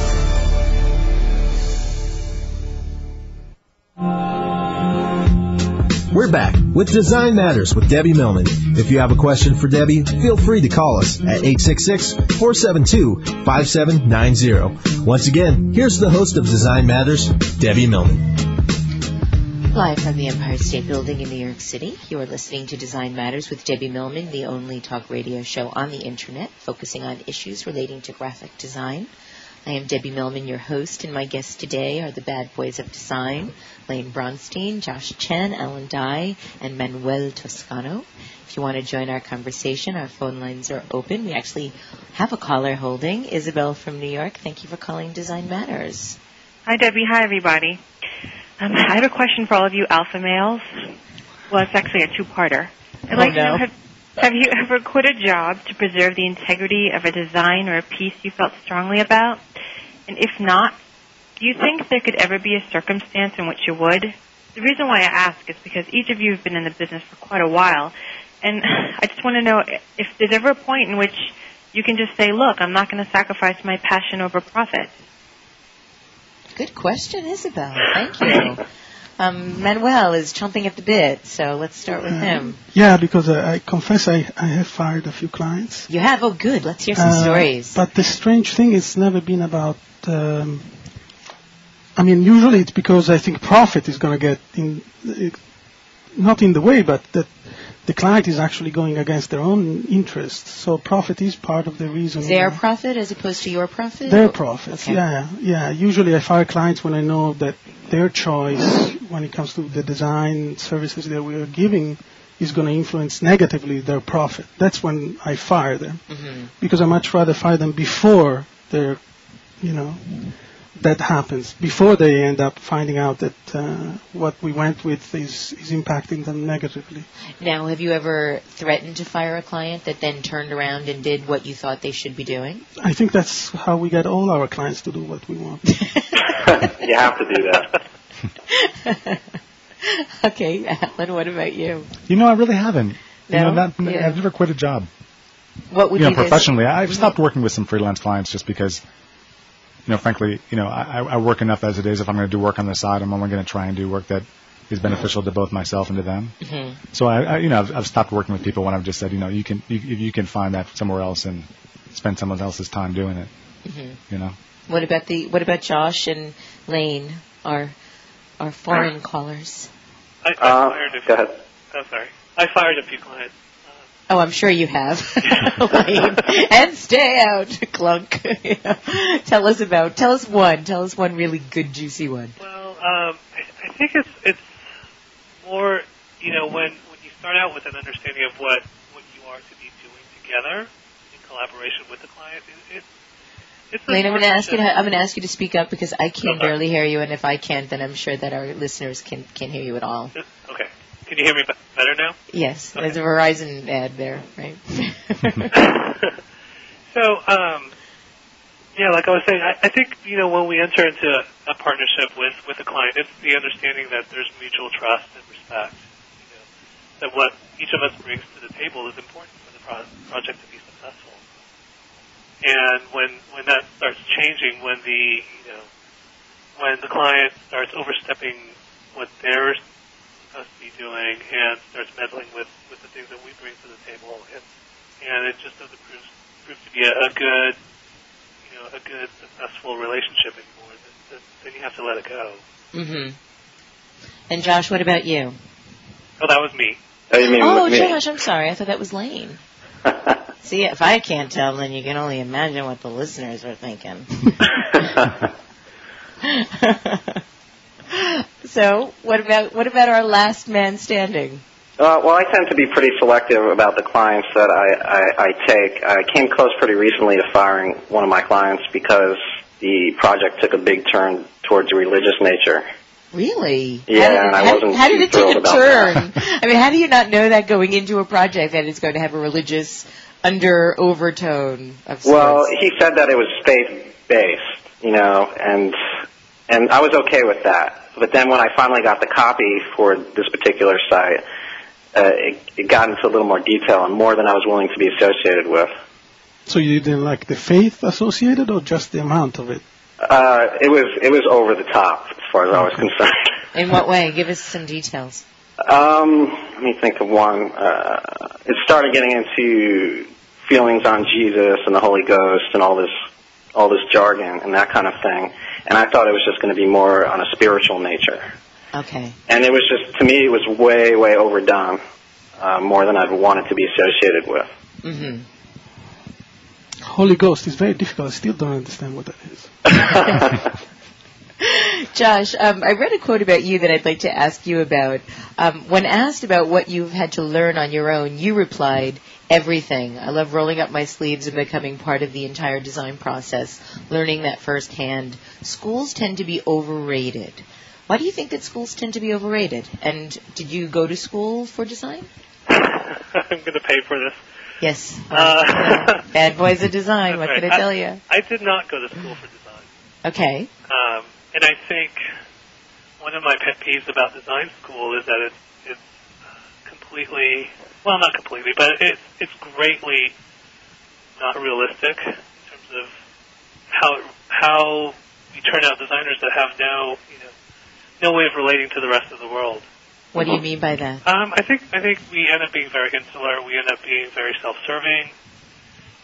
S1: We're back with Design Matters with Debbie Millman. If you have a question for Debbie, feel free to call us at 866-472-5790. Once again, here's the host of Design Matters, Debbie Millman.
S2: Live from the Empire State Building in New York City, you are listening to Design Matters with Debbie Millman, the only talk radio show on the internet focusing on issues relating to graphic design. I am Debbie Millman, your host, and my guests today are the bad boys of design, Layne Braunstein, Josh Chen, Alan Dye, and Manuel Toscano. If you want to join our conversation, our phone lines are open. We actually have a caller holding, Isabel from New York. Thank you for calling Design Matters.
S18: Hi, Debbie. Hi, everybody. Um, I have a question for all of you alpha males. Well, it's actually a two-parter. I'd
S2: Oh,
S18: like to know, have, have you ever quit a job to preserve the integrity of a design or a piece you felt strongly about? And if not, do you think there could ever be a circumstance in which you would? The reason why I ask is because each of you have been in the business for quite a while, and [LAUGHS] I just want to know if there's ever a point in which you can just say, look, I'm not going to sacrifice my passion over profit.
S2: Good question, Isabel. Thank you. Um, Manuel is chomping at the bit, so let's start with him.
S5: Yeah, because uh, I confess I, I have fired a few clients.
S2: You have? Oh, good. Let's hear some
S5: Uh,
S2: stories.
S5: But the strange thing is never been about. Um, I mean, usually it's because I think profit is going to get in, not in the way, but that the client is actually going against their own interests. So profit is part of the reason.
S2: Their profit as opposed to your profit?
S5: their profits.
S2: Okay.
S5: Yeah, yeah. Usually I fire clients when I know that their choice when it comes to the design services that we are giving is going to influence negatively their profit. That's when I fire them
S2: Mhm.
S5: because I much rather fire them before they're, you know, that happens before they end up finding out that uh, what we went with is is impacting them negatively.
S2: Now, have you ever threatened to fire a client that then turned around and did what you thought they should be doing?
S5: I think that's how we get all our clients to do what we want. [LAUGHS] [LAUGHS]
S4: you have to do that. [LAUGHS]
S2: okay, Alan, what about you?
S3: You know, I really haven't. You know,
S2: No?
S3: not,
S2: Yeah.
S3: I've never quit a job.
S2: What would
S3: you know,
S2: be this-
S3: professionally, I've stopped working with some freelance clients just because, you know, frankly, you know, I, I work enough as it is. If I'm going to do work on the side, I'm only going to try and do work that is beneficial to both myself and to them.
S2: Mhm.
S3: So I, I you know, I've, I've stopped working with people when I've just said, you know, you can, you, you can find that somewhere else and spend someone else's time doing it.
S2: Mhm.
S3: You know.
S2: What about the what about Josh and Layne, our our foreign callers?
S6: I, I
S4: Uh,
S6: fired a few.
S4: go ahead.
S6: Oh, sorry. I fired a few clients.
S2: Oh, I'm sure you have. [LAUGHS] Layne. and stay out, clunk. Yeah. [LAUGHS] Tell us about. Tell us one. Tell us one really good, juicy one.
S6: Well, um, I, I think it's it's more, you know, when when you start out with an understanding of what what you are to be doing together in collaboration with the client, it, it it's
S2: Layne, I'm going to ask you. To. I'm going to ask you to speak up because I can
S6: Okay.
S2: barely hear you, and if I can't, then I'm sure that our listeners can can hear you at all.
S6: Okay. Can you hear me better now?
S2: Yes, there's a Verizon ad there, right? [LAUGHS]
S6: So, um, yeah, like I was saying, I, I think you know when we enter into a, a partnership with with a client, it's the understanding that there's mutual trust and respect. You know, that what each of us brings to the table is important for the pro- project to be successful. And when when that starts changing, when the you know when the client starts overstepping what they're supposed to be doing and starts meddling with with the things that we bring to the table, and and it just doesn't prove prove to be a, a good you know a good successful relationship anymore. Then, then, then you have to let it go.
S2: Mm-hmm. And Josh, what about you?
S6: Oh, that was me.
S4: Oh, you mean
S2: oh,
S4: with me?
S2: Josh, I'm sorry. I thought that was Layne. [LAUGHS] See, if I can't tell, then you can only imagine what the listeners are thinking. [LAUGHS] [LAUGHS] so, what about what about our last man standing?
S4: Uh, well, I tend to be pretty selective about the clients that I, I, I take. I came close pretty recently to firing one of my clients because the project took a big turn towards a religious nature.
S2: Really?
S4: Yeah,
S2: how did,
S4: and I
S2: how,
S4: wasn't
S2: how did it take a turn? [LAUGHS] I mean, how do you not know that going into a project that it's going to have a religious under overtone of sorts?
S4: Well, he said that it was faith based, you know, and and I was okay with that. But then when I finally got the copy for this particular site, uh, it, it got into a little more detail and more than I was willing to be associated with.
S5: So you didn't like the faith associated, or just the amount of it?
S4: Uh, it was it was over the top as far as I was concerned. [LAUGHS]
S2: In what way? Give us some details.
S4: Um, let me think of one. Uh, it started getting into feelings on Jesus and the Holy Ghost and all this, all this jargon and that kind of thing. And I thought it was just going to be more on a spiritual nature.
S2: Okay.
S4: And it was just, to me, it was way, way overdone, uh, more than I'd wanted to be associated with.
S2: hmm
S5: Holy Ghost is very difficult. I still don't understand what that is. [LAUGHS]
S2: Josh, um, I read a quote about you that I'd like to ask you about. Um, when asked about what you've had to learn on your own, you replied, everything. I love rolling up my sleeves and becoming part of the entire design process, learning that firsthand. Schools tend to be overrated. Why do you think that schools tend to be overrated? And did you go to school for design? [LAUGHS]
S6: I'm going to pay for this.
S2: Yes.
S6: Uh, [LAUGHS]
S2: Bad boys of design, what
S6: That's
S2: can. I tell you?
S6: I did not go to school for design.
S2: Okay.
S6: Um, and I think one of my pet peeves about design school is that it's it's completely well, not completely, but it's it's greatly not realistic in terms of how how we turn out designers that have no you know no way of relating to the rest of the world.
S2: What do you mean by that?
S6: Um, I think I think we end up being very insular. We end up being very self-serving.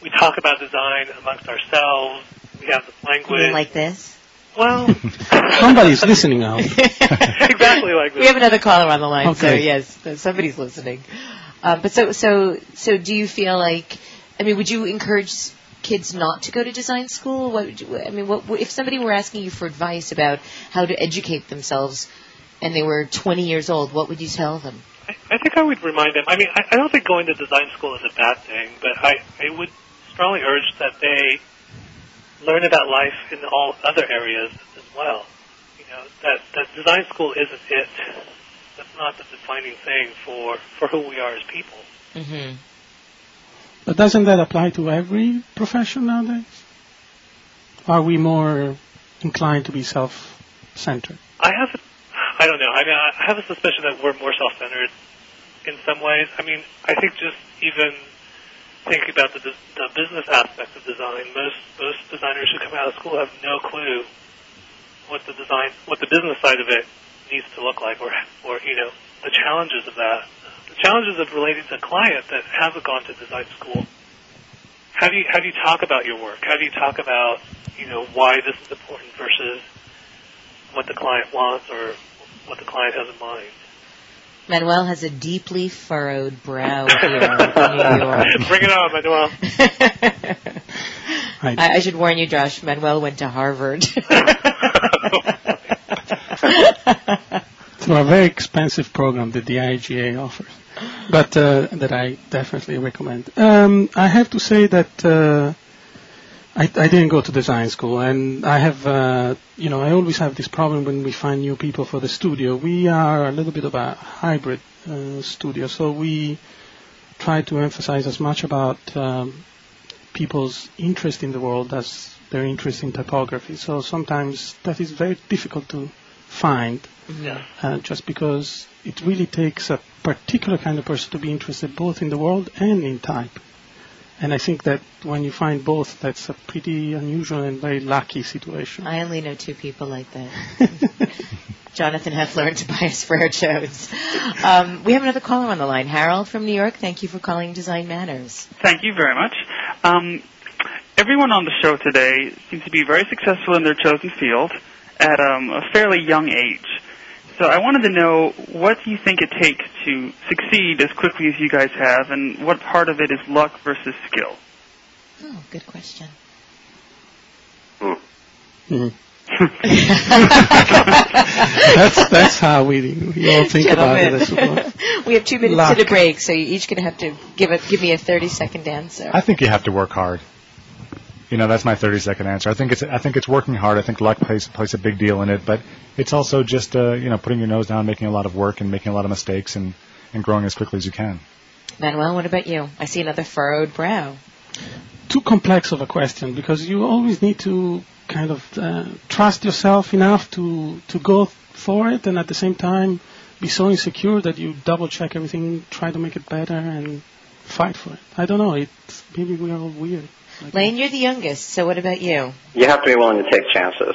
S6: We talk about design amongst ourselves. We have this language.
S2: like this?
S6: Well, [LAUGHS]
S5: Somebody's listening now. [LAUGHS]
S6: exactly like this.
S2: We have another caller on the line, so yes, somebody's listening. Um, but so, so, so, do you feel like? I mean, would you encourage kids not to go to design school? What would you, I mean, what if somebody were asking you for advice about how to educate themselves, and they were 20 years old? What would you tell them?
S6: I think I would remind them. I mean, I, I don't think going to design school is a bad thing, but I, I would strongly urge that they learn about life in all other areas as well. You know, that that design school isn't it. That's not the defining thing for for who we are as people.
S2: Mm-hmm.
S5: But doesn't that apply to every profession nowadays? Are we more inclined to be self-centered?
S6: I have, I don't know. I mean, I have a suspicion that we're more self-centered in some ways. I mean, I think just even thinking about the, the business aspect of design, most most designers who come out of school have no clue what the design, what the business side of it needs to look like, or or you know the challenges of that, the challenges of relating to a client that hasn't gone to design school. How do you how do you talk about your work? How do you talk about you know why this is important versus what the client wants or what the client has in mind?
S2: Manuel has a deeply furrowed brow [LAUGHS] here in New York.
S6: Bring it on, Manuel. [LAUGHS]
S2: I, I should warn you, Josh. Manuel went to Harvard.
S5: to a very expensive program that the IGA offers, but uh, that I definitely recommend. Um, I have to say that uh, I, I, didn't go to design school, and I have, uh, you know, I always have this problem when we find new people for the studio. We are a little bit of a hybrid uh, studio, so we try to emphasize as much about um, people's interest in the world as their interest in typography. So sometimes that is very difficult to find,
S6: yeah.
S5: uh, just because it really takes a particular kind of person to be interested both in the world and in type. And I think that when you find both, that's a pretty unusual and very lucky situation.
S2: I only know two people like that. [LAUGHS] Jonathan Hoefler and Tobias Frere Jones. Um, we have another caller on the line. Harold from New York, thank you for calling Design Matters.
S19: Thank you very much. Um, everyone on the show today seems to be very successful in their chosen field at um, a fairly young age. So I wanted to know what do you think it takes to succeed as quickly as you guys have, and what part of it is luck versus skill?
S2: Oh, good question.
S5: Mm-hmm. [LAUGHS] that's that's how we we all think
S2: Gentlemen.
S5: about it. [LAUGHS]
S2: We have two minutes
S5: Luck.
S2: to the break, so you're each going to have to give a, give me a 30 second answer.
S3: I think you have to work hard. You know, that's my 30 second answer. I think it's I think it's working hard. I think luck plays plays a big deal in it, but it's also just uh, you know putting your nose down, making a lot of work, and making a lot of mistakes, and and growing as quickly as you can.
S2: Manuel, what about you? I see another furrowed brow.
S5: Too complex of a question because you always need to kind of uh, trust yourself enough to to go for it, and at the same time be so insecure that you double check everything, try to make it better, and fight for it. I don't know. It's maybe we're all weird. Like
S2: Layne, you're the youngest, so what about you?
S4: You have to be willing to take chances.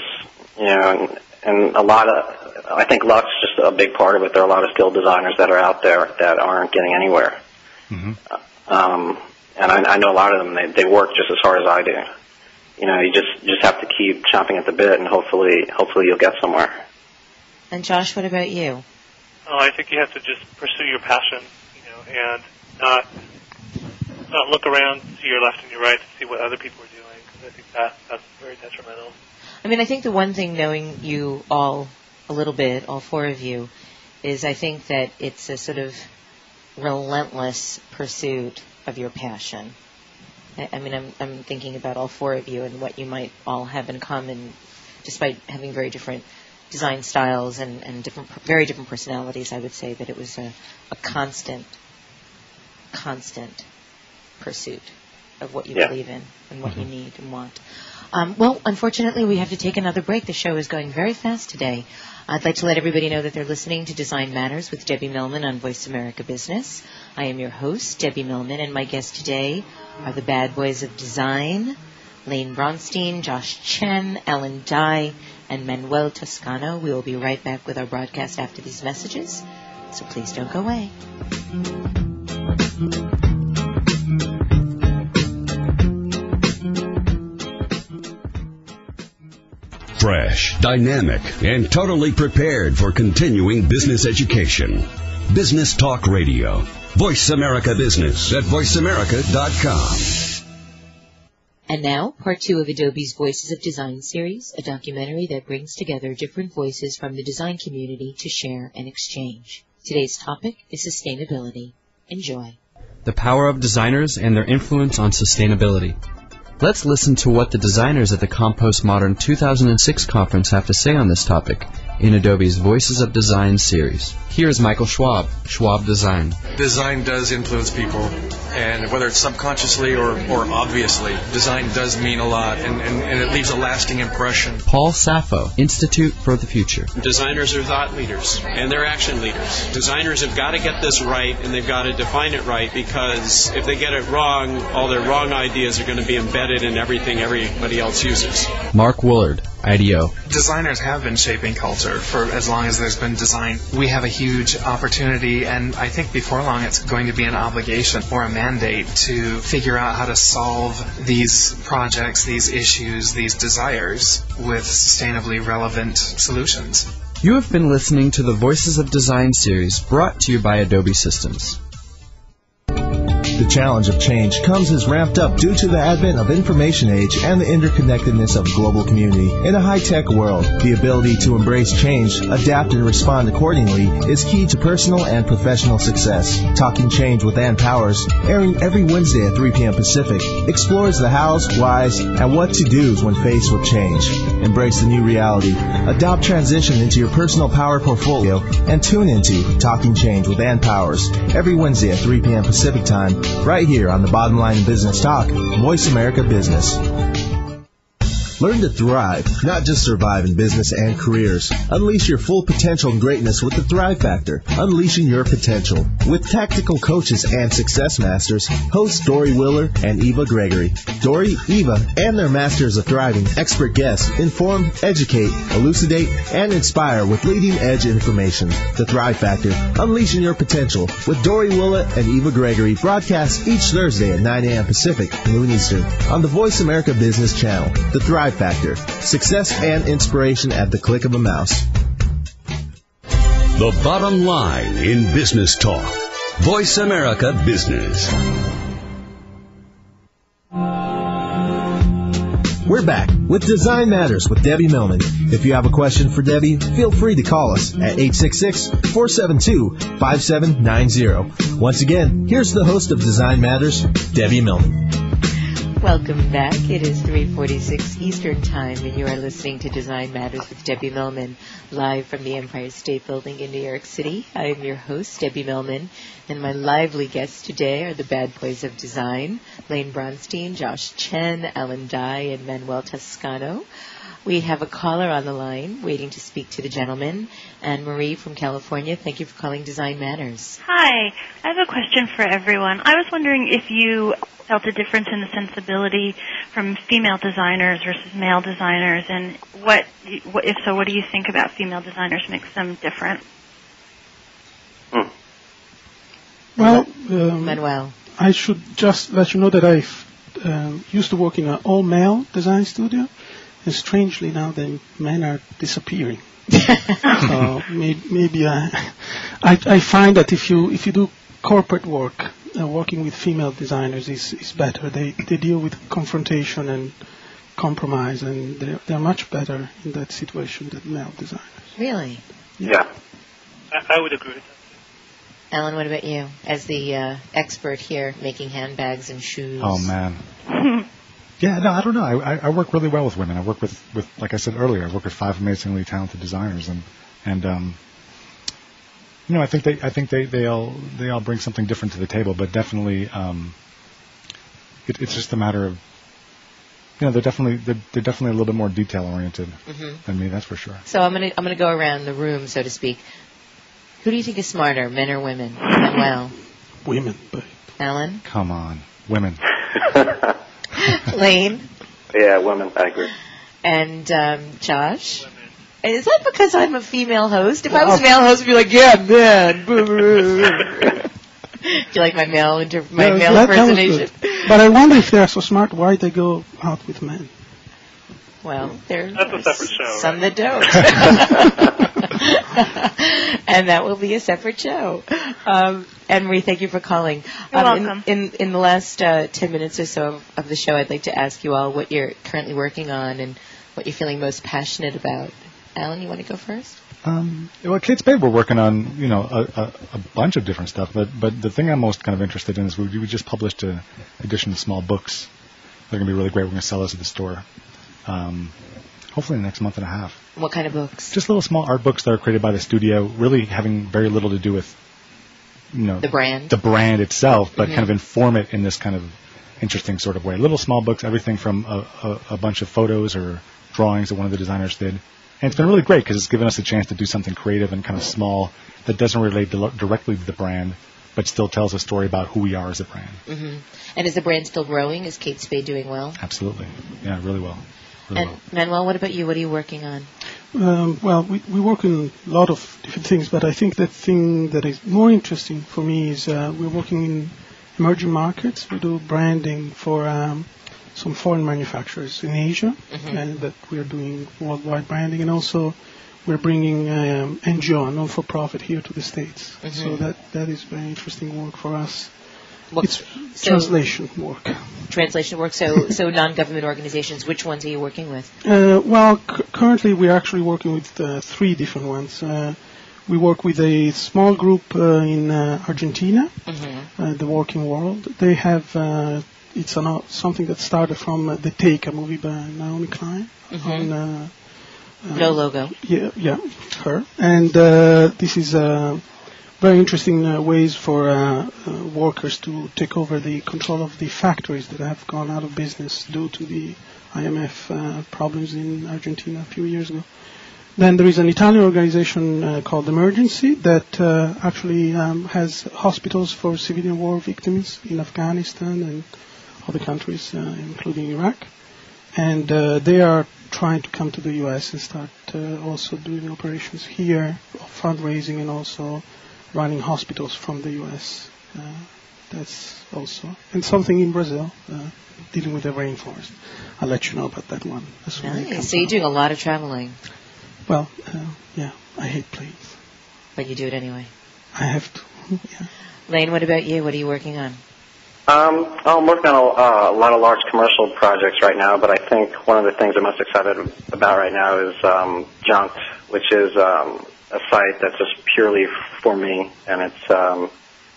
S4: You know, and, and a lot of, I think luck's just a big part of it. There are a lot of skilled designers that are out there that aren't getting anywhere.
S3: Mm-hmm.
S4: Um, and I, I know a lot of them. They, they work just as hard as I do. You know, you just just have to keep chomping at the bit, and hopefully, hopefully, you'll get somewhere.
S2: And Josh, what about you?
S6: Oh, I think you have to just pursue your passion, you know, and not not look around to your left and your right to see what other people are doing because I think that that's very detrimental.
S2: I mean, I think the one thing, knowing you all a little bit, all four of you, is I think that it's a sort of relentless pursuit of your passion. I, I mean, I'm, I'm thinking about all four of you and what you might all have in common, despite having very different design styles and, and different, very different personalities. I would say that it was a, a constant, constant pursuit of what you
S4: Yeah.
S2: believe in and what you need and want. Um, well, unfortunately, we have to take another break. The show is going very fast today. I'd like to let everybody know that they're listening to Design Matters with Debbie Millman on Voice America Business. I am your host, Debbie Millman, and my guests today are the bad boys of design, Layne Braunstein, Josh Chen, Alan Dye, and Manuel Toscano. We will be right back with our broadcast after these messages, so please don't go away.
S7: Fresh, dynamic, and totally prepared for continuing business education. Business Talk Radio. Voice America Business at voiceamerica.com.
S2: And now, part two of Adobe's Voices of Design series, a documentary that brings together different voices from the design community to share and exchange. Today's topic is sustainability. Enjoy.
S8: The power of designers and their influence on sustainability. Let's listen to what the designers at the Compost Modern 2006 conference have to say on this topic in Adobe's Voices of Design series. Here is Michael Schwab, Schwab Design.
S20: Design does influence people, and whether it's subconsciously or, or obviously, design does mean a lot, and, and, and it leaves a lasting impression.
S8: Paul Saffo, Institute for the Future.
S21: Designers are thought leaders, and they're action leaders. Designers have got to get this right, and they've got to define it right, because if they get it wrong, all their wrong ideas are going to be embedded in everything everybody else uses.
S8: Mark Woolard, IDEO.
S11: Designers have been shaping culture for as long as there's been design. We have a huge opportunity, and I think before long it's going to be an obligation or a mandate to figure out how to solve these projects, these issues, these desires with sustainably relevant solutions.
S8: You have been listening to the Voices of Design series brought to you by Adobe Systems.
S1: The challenge of change comes as ramped up due to the advent of information age and the interconnectedness of global community. In a high-tech world, the ability to embrace change, adapt and respond accordingly is key to personal and professional success. Talking Change with Ann Powers, airing every Wednesday at 3 p.m. Pacific, explores the hows, whys, and what to do's when faced with change. Embrace the new reality. Adopt transition into your personal power portfolio and tune into Talking Change with Ann Powers every Wednesday at 3 p.m. Pacific time right here on the Bottom Line Business Talk, Voice America Business. Learn to thrive, not just survive in business and careers. Unleash your full potential and greatness with the Thrive Factor. Unleashing your potential. With tactical coaches and success masters, hosts Dory Willer and Eva Gregory. Dory, Eva, and their Masters of Thriving expert guests inform, educate, elucidate, and inspire with leading edge information. The Thrive Factor. Unleashing your potential with Dory Willer and Eva Gregory broadcasts each Thursday at 9 a.m. Pacific, noon Eastern on the Voice America Business Channel. The Thrive Factor. Success and inspiration at the click of a mouse.
S7: The bottom line in business talk. Voice America Business.
S1: We're back with Design Matters with Debbie Millman. If you have a question for Debbie, feel free to call us at 866-472-5790. Once again, here's the host of Design Matters, Debbie Millman.
S2: Welcome back. It is 3:46 Eastern Time, and you are listening to Design Matters with Debbie Millman, live from the Empire State Building in New York City. I am your host, Debbie Millman, and my lively guests today are the Bad Boys of Design: Layne Braunstein, Josh Chen, Alan Dye, and Manuel Toscano. We have a caller on the line waiting to speak to the gentleman. Anne Marie from California, thank you for calling Design Matters.
S18: Hi, I have a question for everyone. I was wondering if you felt a difference in the sensibility from female designers versus male designers, and what, if so, what do you think about female designers makes them different?
S5: Well, um,
S2: Manuel.
S5: I should just let you know that I um, used to work in an all-male design studio, and strangely now the men are disappearing. [LAUGHS] so maybe, maybe I, I, I find that if you if you do corporate work, uh, working with female designers is, is better. They they deal with confrontation and compromise, and they're, they're much better in that situation than male designers.
S2: Really?
S4: Yeah.
S6: I, I would agree with that.
S2: Alan, what about you? As the uh, expert here making handbags and shoes.
S3: Oh man. [LAUGHS] Yeah, no, I don't know. I, I work really well with women. I work with, with, like I said earlier, I work with five amazingly talented designers, and and um, you know, I think they, I think they, they all, they all bring something different to the table. But definitely, um, it, it's just a matter of, you know, they're definitely, they're, they're definitely a little bit more detail oriented
S2: Mhm.
S3: than me. That's for sure.
S2: So I'm gonna I'm gonna go around the room, so to speak. Who do you think is smarter, men or women? Manuel,
S5: Women, but
S2: Alan,
S3: Come on, women. [LAUGHS] [LAUGHS]
S2: Layne,
S4: Yeah, women. I agree.
S2: and um, Josh. And Is that because I'm a female host? If I was a male host, I'd be like, yeah, man. [LAUGHS] Do you like my male inter- my
S5: Yeah,
S2: male
S5: that- that
S2: impersonation?
S5: good. But I wonder if they're so smart, why they go out with men?
S2: Well, there
S6: That's a
S2: are
S6: separate show,
S2: some that don't. [LAUGHS] and that will be a separate show. Um, Anne Marie, thank you for calling.
S18: You're
S2: um, in-
S18: welcome.
S2: In, in, the last uh, 10 minutes or so of, of the show, I'd like to ask you all what you're currently working on and what you're feeling most passionate about. Alan, you want to go first?
S3: Um, well, at Kate Spade, we're working on you know a, a, a bunch of different stuff, but but the thing I'm most kind of interested in is we, we just published an edition of small books. They're going to be really great. We're going to sell those at the store, Um, hopefully in the next month and a half.
S2: What kind of books?
S3: Just little small art books that are created by the studio, really having very little to do with, you know,
S2: The brand.
S3: the brand itself, but
S2: Mhm.
S3: kind of inform it in this kind of interesting sort of way. Little small books, everything from a, a, a bunch of photos or drawings that one of the designers did. And it's been really great because it's given us a chance to do something creative and kind of small that doesn't relate di- directly to the brand, but still tells a story about who we are as a brand.
S2: hmm And is the brand still growing? Is Kate Spade doing well?
S3: Absolutely. Yeah, really well. Really
S2: And Manuel, what about you? What are you working on?
S5: Um, well, we, we work on a lot of different things, but I think the thing that is more interesting for me is uh, we're working in emerging markets. We do branding for um, some foreign manufacturers in Asia,
S2: Mhm.
S5: and that we're doing worldwide branding, and also we're bringing um, NGO, non-for-profit, here to the States.
S2: Mhm.
S5: So that that is very interesting work for us.
S2: What-
S5: it's
S2: so-
S5: translation work.
S2: Translation work. So, so [LAUGHS] non-government organizations. Which ones are you working with?
S5: Uh, well, c- currently we're actually working with uh, three different ones. Uh, we work with a small group uh, in uh, Argentina,
S2: Mm-hmm.
S5: uh, the Working World. They have uh, it's an, something that started from uh, the Take, a movie by Naomi Klein.
S2: Mhm.
S5: On,
S2: No logo.
S5: Yeah, yeah, her. And uh, this is uh, very interesting uh, ways for uh, uh, workers to take over the control of the factories that have gone out of business due to the IMF uh, problems in Argentina a few years ago. Then there is an Italian organization uh, called Emergency that actually um, has hospitals for civilian war victims in Afghanistan and other countries, including Iraq. And uh, they are trying to come to the U.S. and start uh, also doing operations here, fundraising, and also running hospitals from the U.S. Uh, that's also and something in Brazil uh, dealing with the rainforest. I'll let you know about that one. as soon as it
S2: Nice. So you're doing a lot of traveling,
S5: Well, uh, yeah, I hate planes.
S2: but you do it anyway.
S5: I have to. [LAUGHS]
S2: Layne, what about you? What are you working on?
S4: Um, I'm working on a, uh, a lot of large commercial projects right now, but I think one of the things I'm most excited about right now is um, Junkt, which is um, a site that's just purely for me, and it's um,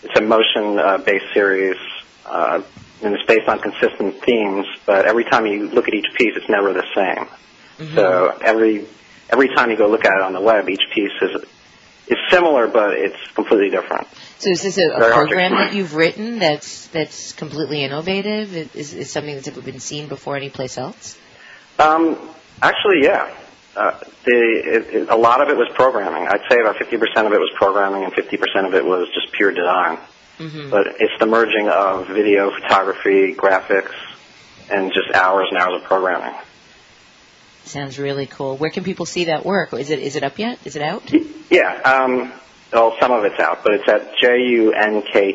S4: it's a motion-based series, uh, and it's based on consistent themes. But every time you look at each piece, it's never the same. So every every time you go look at it on the web, each piece is is similar, but it's completely different.
S2: So is this a, a
S4: Very hard to
S2: program that you've written that's that's completely innovative? Is is something that's ever been seen before anyplace else?
S4: Um, actually, yeah. Uh, the it, it, a lot of it was programming. I'd say about 50% of it was programming, and 50% of it was just pure design.
S2: Mm-hmm.
S4: But it's the merging of video, photography, graphics, and just hours and hours of programming.
S2: Sounds really cool. Where can people see that work? Is it is it up yet? Is it out?
S4: Yeah. Um, well, some of it's out, but it's at junkt.com.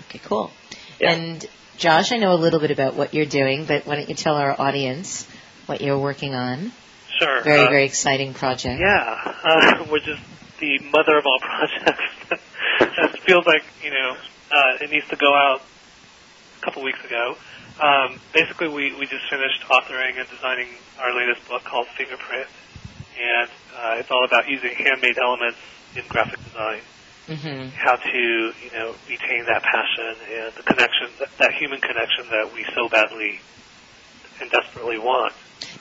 S2: Okay, cool. And Josh, I know a little bit about what you're doing, but why don't you tell our audience what you're working on?
S6: Sure.
S2: Very
S6: uh,
S2: very exciting project.
S6: Yeah, uh, [LAUGHS] we're just the mother of all [LAUGHS] projects. it feels like you know uh, it needs to go out a couple weeks ago. Um, basically, we we just finished authoring and designing our latest book called Fingerprint, and uh, it's all about using handmade elements in graphic design.
S2: Mm-hmm.
S6: How to you know retain that passion and the connection, that, that human connection that we so badly and desperately want.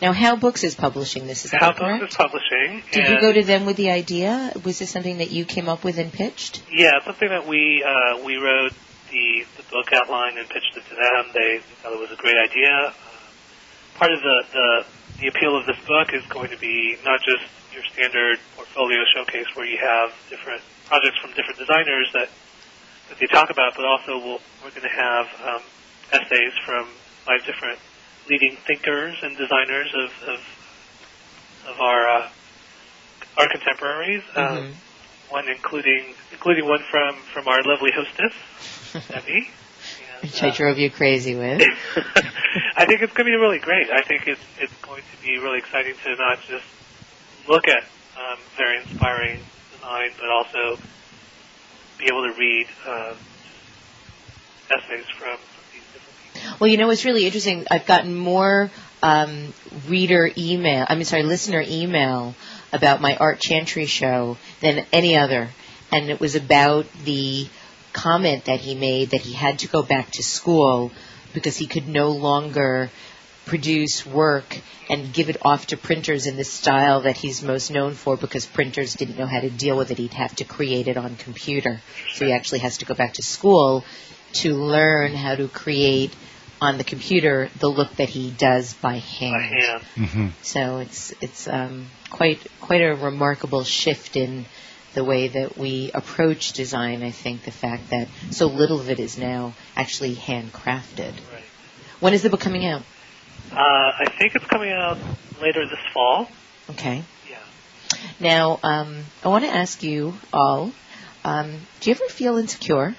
S2: Now, How Books is publishing this. Is that
S6: How
S2: correct?
S6: Books is publishing.
S2: Did you go to them with the idea? Was this something that you came up with and pitched?
S6: Yeah, something that we uh, we wrote the, the book outline and pitched it to them. They thought it was a great idea. Uh, part of the, the the appeal of this book is going to be not just your standard portfolio showcase where you have different projects from different designers that that they talk about, but also we'll, we're going to have um, essays from five different leading thinkers and designers of of, of our uh, our contemporaries. Um, one including including one from from our lovely hostess, [LAUGHS] Debbie.
S2: Which I drove you crazy with. [LAUGHS]
S6: I think it's going to be really great. I think it's it's going to be really exciting to not just look at um, very inspiring design, but also be able to read uh, essays from.
S2: Well, you know, it's really interesting. I've gotten more um, reader email, I mean, sorry, listener email about my Art Chantry show than any other. And it was about the comment that he made that he had to go back to school because he could no longer produce work and give it off to printers in the style that he's most known for because printers didn't know how to deal with it. He'd have to create it on computer. So he actually has to go back to school to learn how to create on the computer the look that he does by hand.
S6: By hand.
S3: Mm-hmm.
S2: So it's it's um, quite quite a remarkable shift in the way that we approach design. I think the fact that so little of it is now actually handcrafted.
S6: Right.
S2: When is the book coming out?
S6: Uh, I think it's coming out later this fall.
S2: Okay.
S6: Yeah.
S2: Now, um, I want to ask you all: um, Do you ever feel insecure?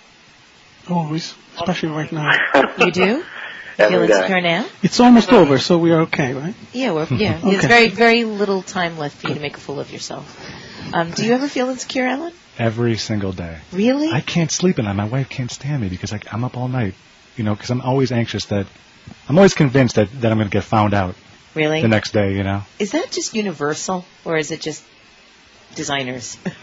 S5: Always, especially right now.
S2: You do? You [LAUGHS] feel
S5: Every day.
S2: insecure now?
S5: It's almost over, so we are okay, right?
S2: Yeah, we're, yeah. [LAUGHS]
S5: Okay.
S2: There's very very little time left for you to make a fool of yourself. Um, do you ever feel insecure, Alan?
S3: Every single day.
S2: Really?
S3: I can't sleep at night. My wife can't stand me because I, I'm up all night. You know, because I'm always anxious that I'm always convinced that, that I'm going to get found out
S2: Really?
S3: the next day. You know.
S2: Is that just universal, or is it just designers? [LAUGHS]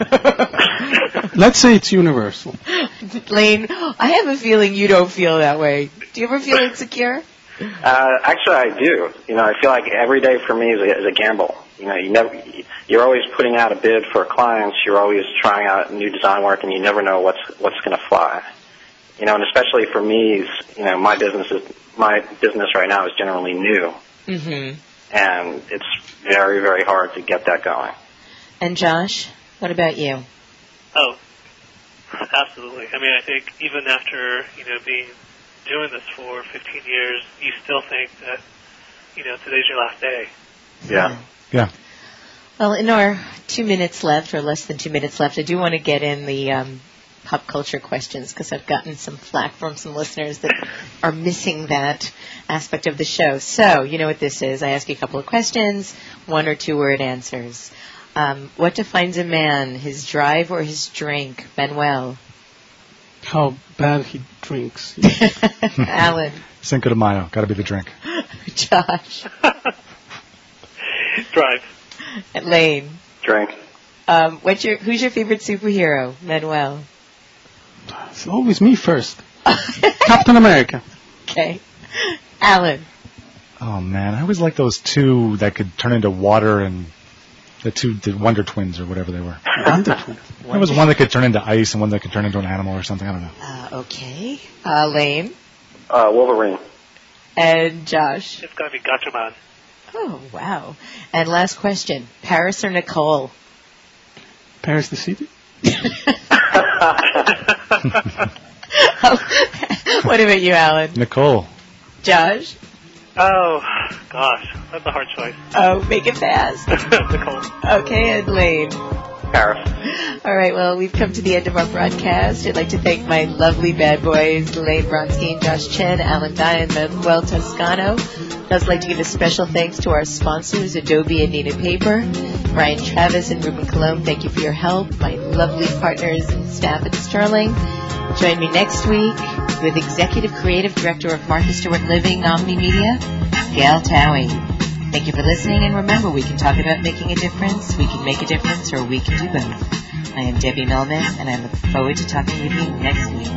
S5: Let's say it's universal. [LAUGHS]
S2: Layne, I have a feeling you don't feel that way. Do you ever feel insecure?
S4: Uh, actually, I do. You know, I feel like every day for me is a, is a gamble. You know, you never, you're always putting out a bid for clients. You're always trying out new design work, and you never know what's what's going to fly. You know, and especially for me, you know, my business is my business right now is generally new,
S2: Mm-hmm.
S4: and it's very very hard to get that going.
S2: And Josh, what about you?
S6: Oh, absolutely. I mean, I think even after you know being doing this for 15 years, you still think that you know today's your last day.
S4: Yeah.
S3: Yeah.
S2: Well, in our two minutes left, or less than two minutes left, I do want to get in the um, pop culture questions because I've gotten some flack from some listeners that are missing that aspect of the show. So, you know what this is. I ask you a couple of questions, one or two word answers. Um, what defines a man, his drive or his drink? Manuel.
S5: How bad he drinks. [LAUGHS] [LAUGHS]
S2: Alan.
S3: Cinco de Mayo. Got to be the drink. [LAUGHS]
S2: Josh.
S6: Drive.
S2: Layne.
S4: Drink.
S2: Um, what's your, who's your favorite superhero? Manuel.
S5: It's always me first. Captain America.
S2: Okay. Alan.
S3: Oh man, I always like those two that could turn into water and the two the Wonder Twins or whatever they were. [LAUGHS]
S5: Wonder Twins.
S3: There was one that could turn into ice and one that could turn into an animal or something. I don't know.
S2: Uh, okay. Uh, Layne.
S4: Uh, Wolverine.
S2: And Josh.
S6: It's got to be Gatchaman.
S2: Oh, wow. And last question. Paris or Nicole?
S5: Paris the city. [LAUGHS] [LAUGHS]
S2: what about you, Alan?
S3: Nicole.
S2: Josh?
S6: Oh gosh, that's a hard choice.
S2: Oh, make it fast. [LAUGHS]
S6: Nicole.
S2: Okay, Layne.
S4: Paris.
S2: All right, well, we've come to the end of our broadcast. I'd like to thank my lovely bad boys, Layne Braunstein, Josh Chen, Alan Dye, and Manuel Toscano. I'd also like to give a special thanks to our sponsors, Adobe and Neenah Paper, Brian Travis and Ruben Cologne. Thank you for your help. My lovely partners and staff at Sterling. Join me next week with Executive Creative Director of Martha Stewart Living, Omni Media, Gael Towey. Thank you for listening, and remember, we can talk about making a difference, we can make a difference, or we can do both. I am Debbie Millman, and I look forward to talking with you next week.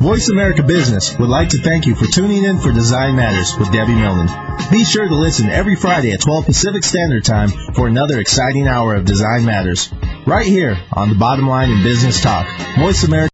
S1: Voice America Business would like to thank you for tuning in for Design Matters with Debbie Millman. Be sure to listen every Friday at 12 Pacific Standard Time for another exciting hour of Design Matters, right here on the Bottom Line in Business Talk. Voice America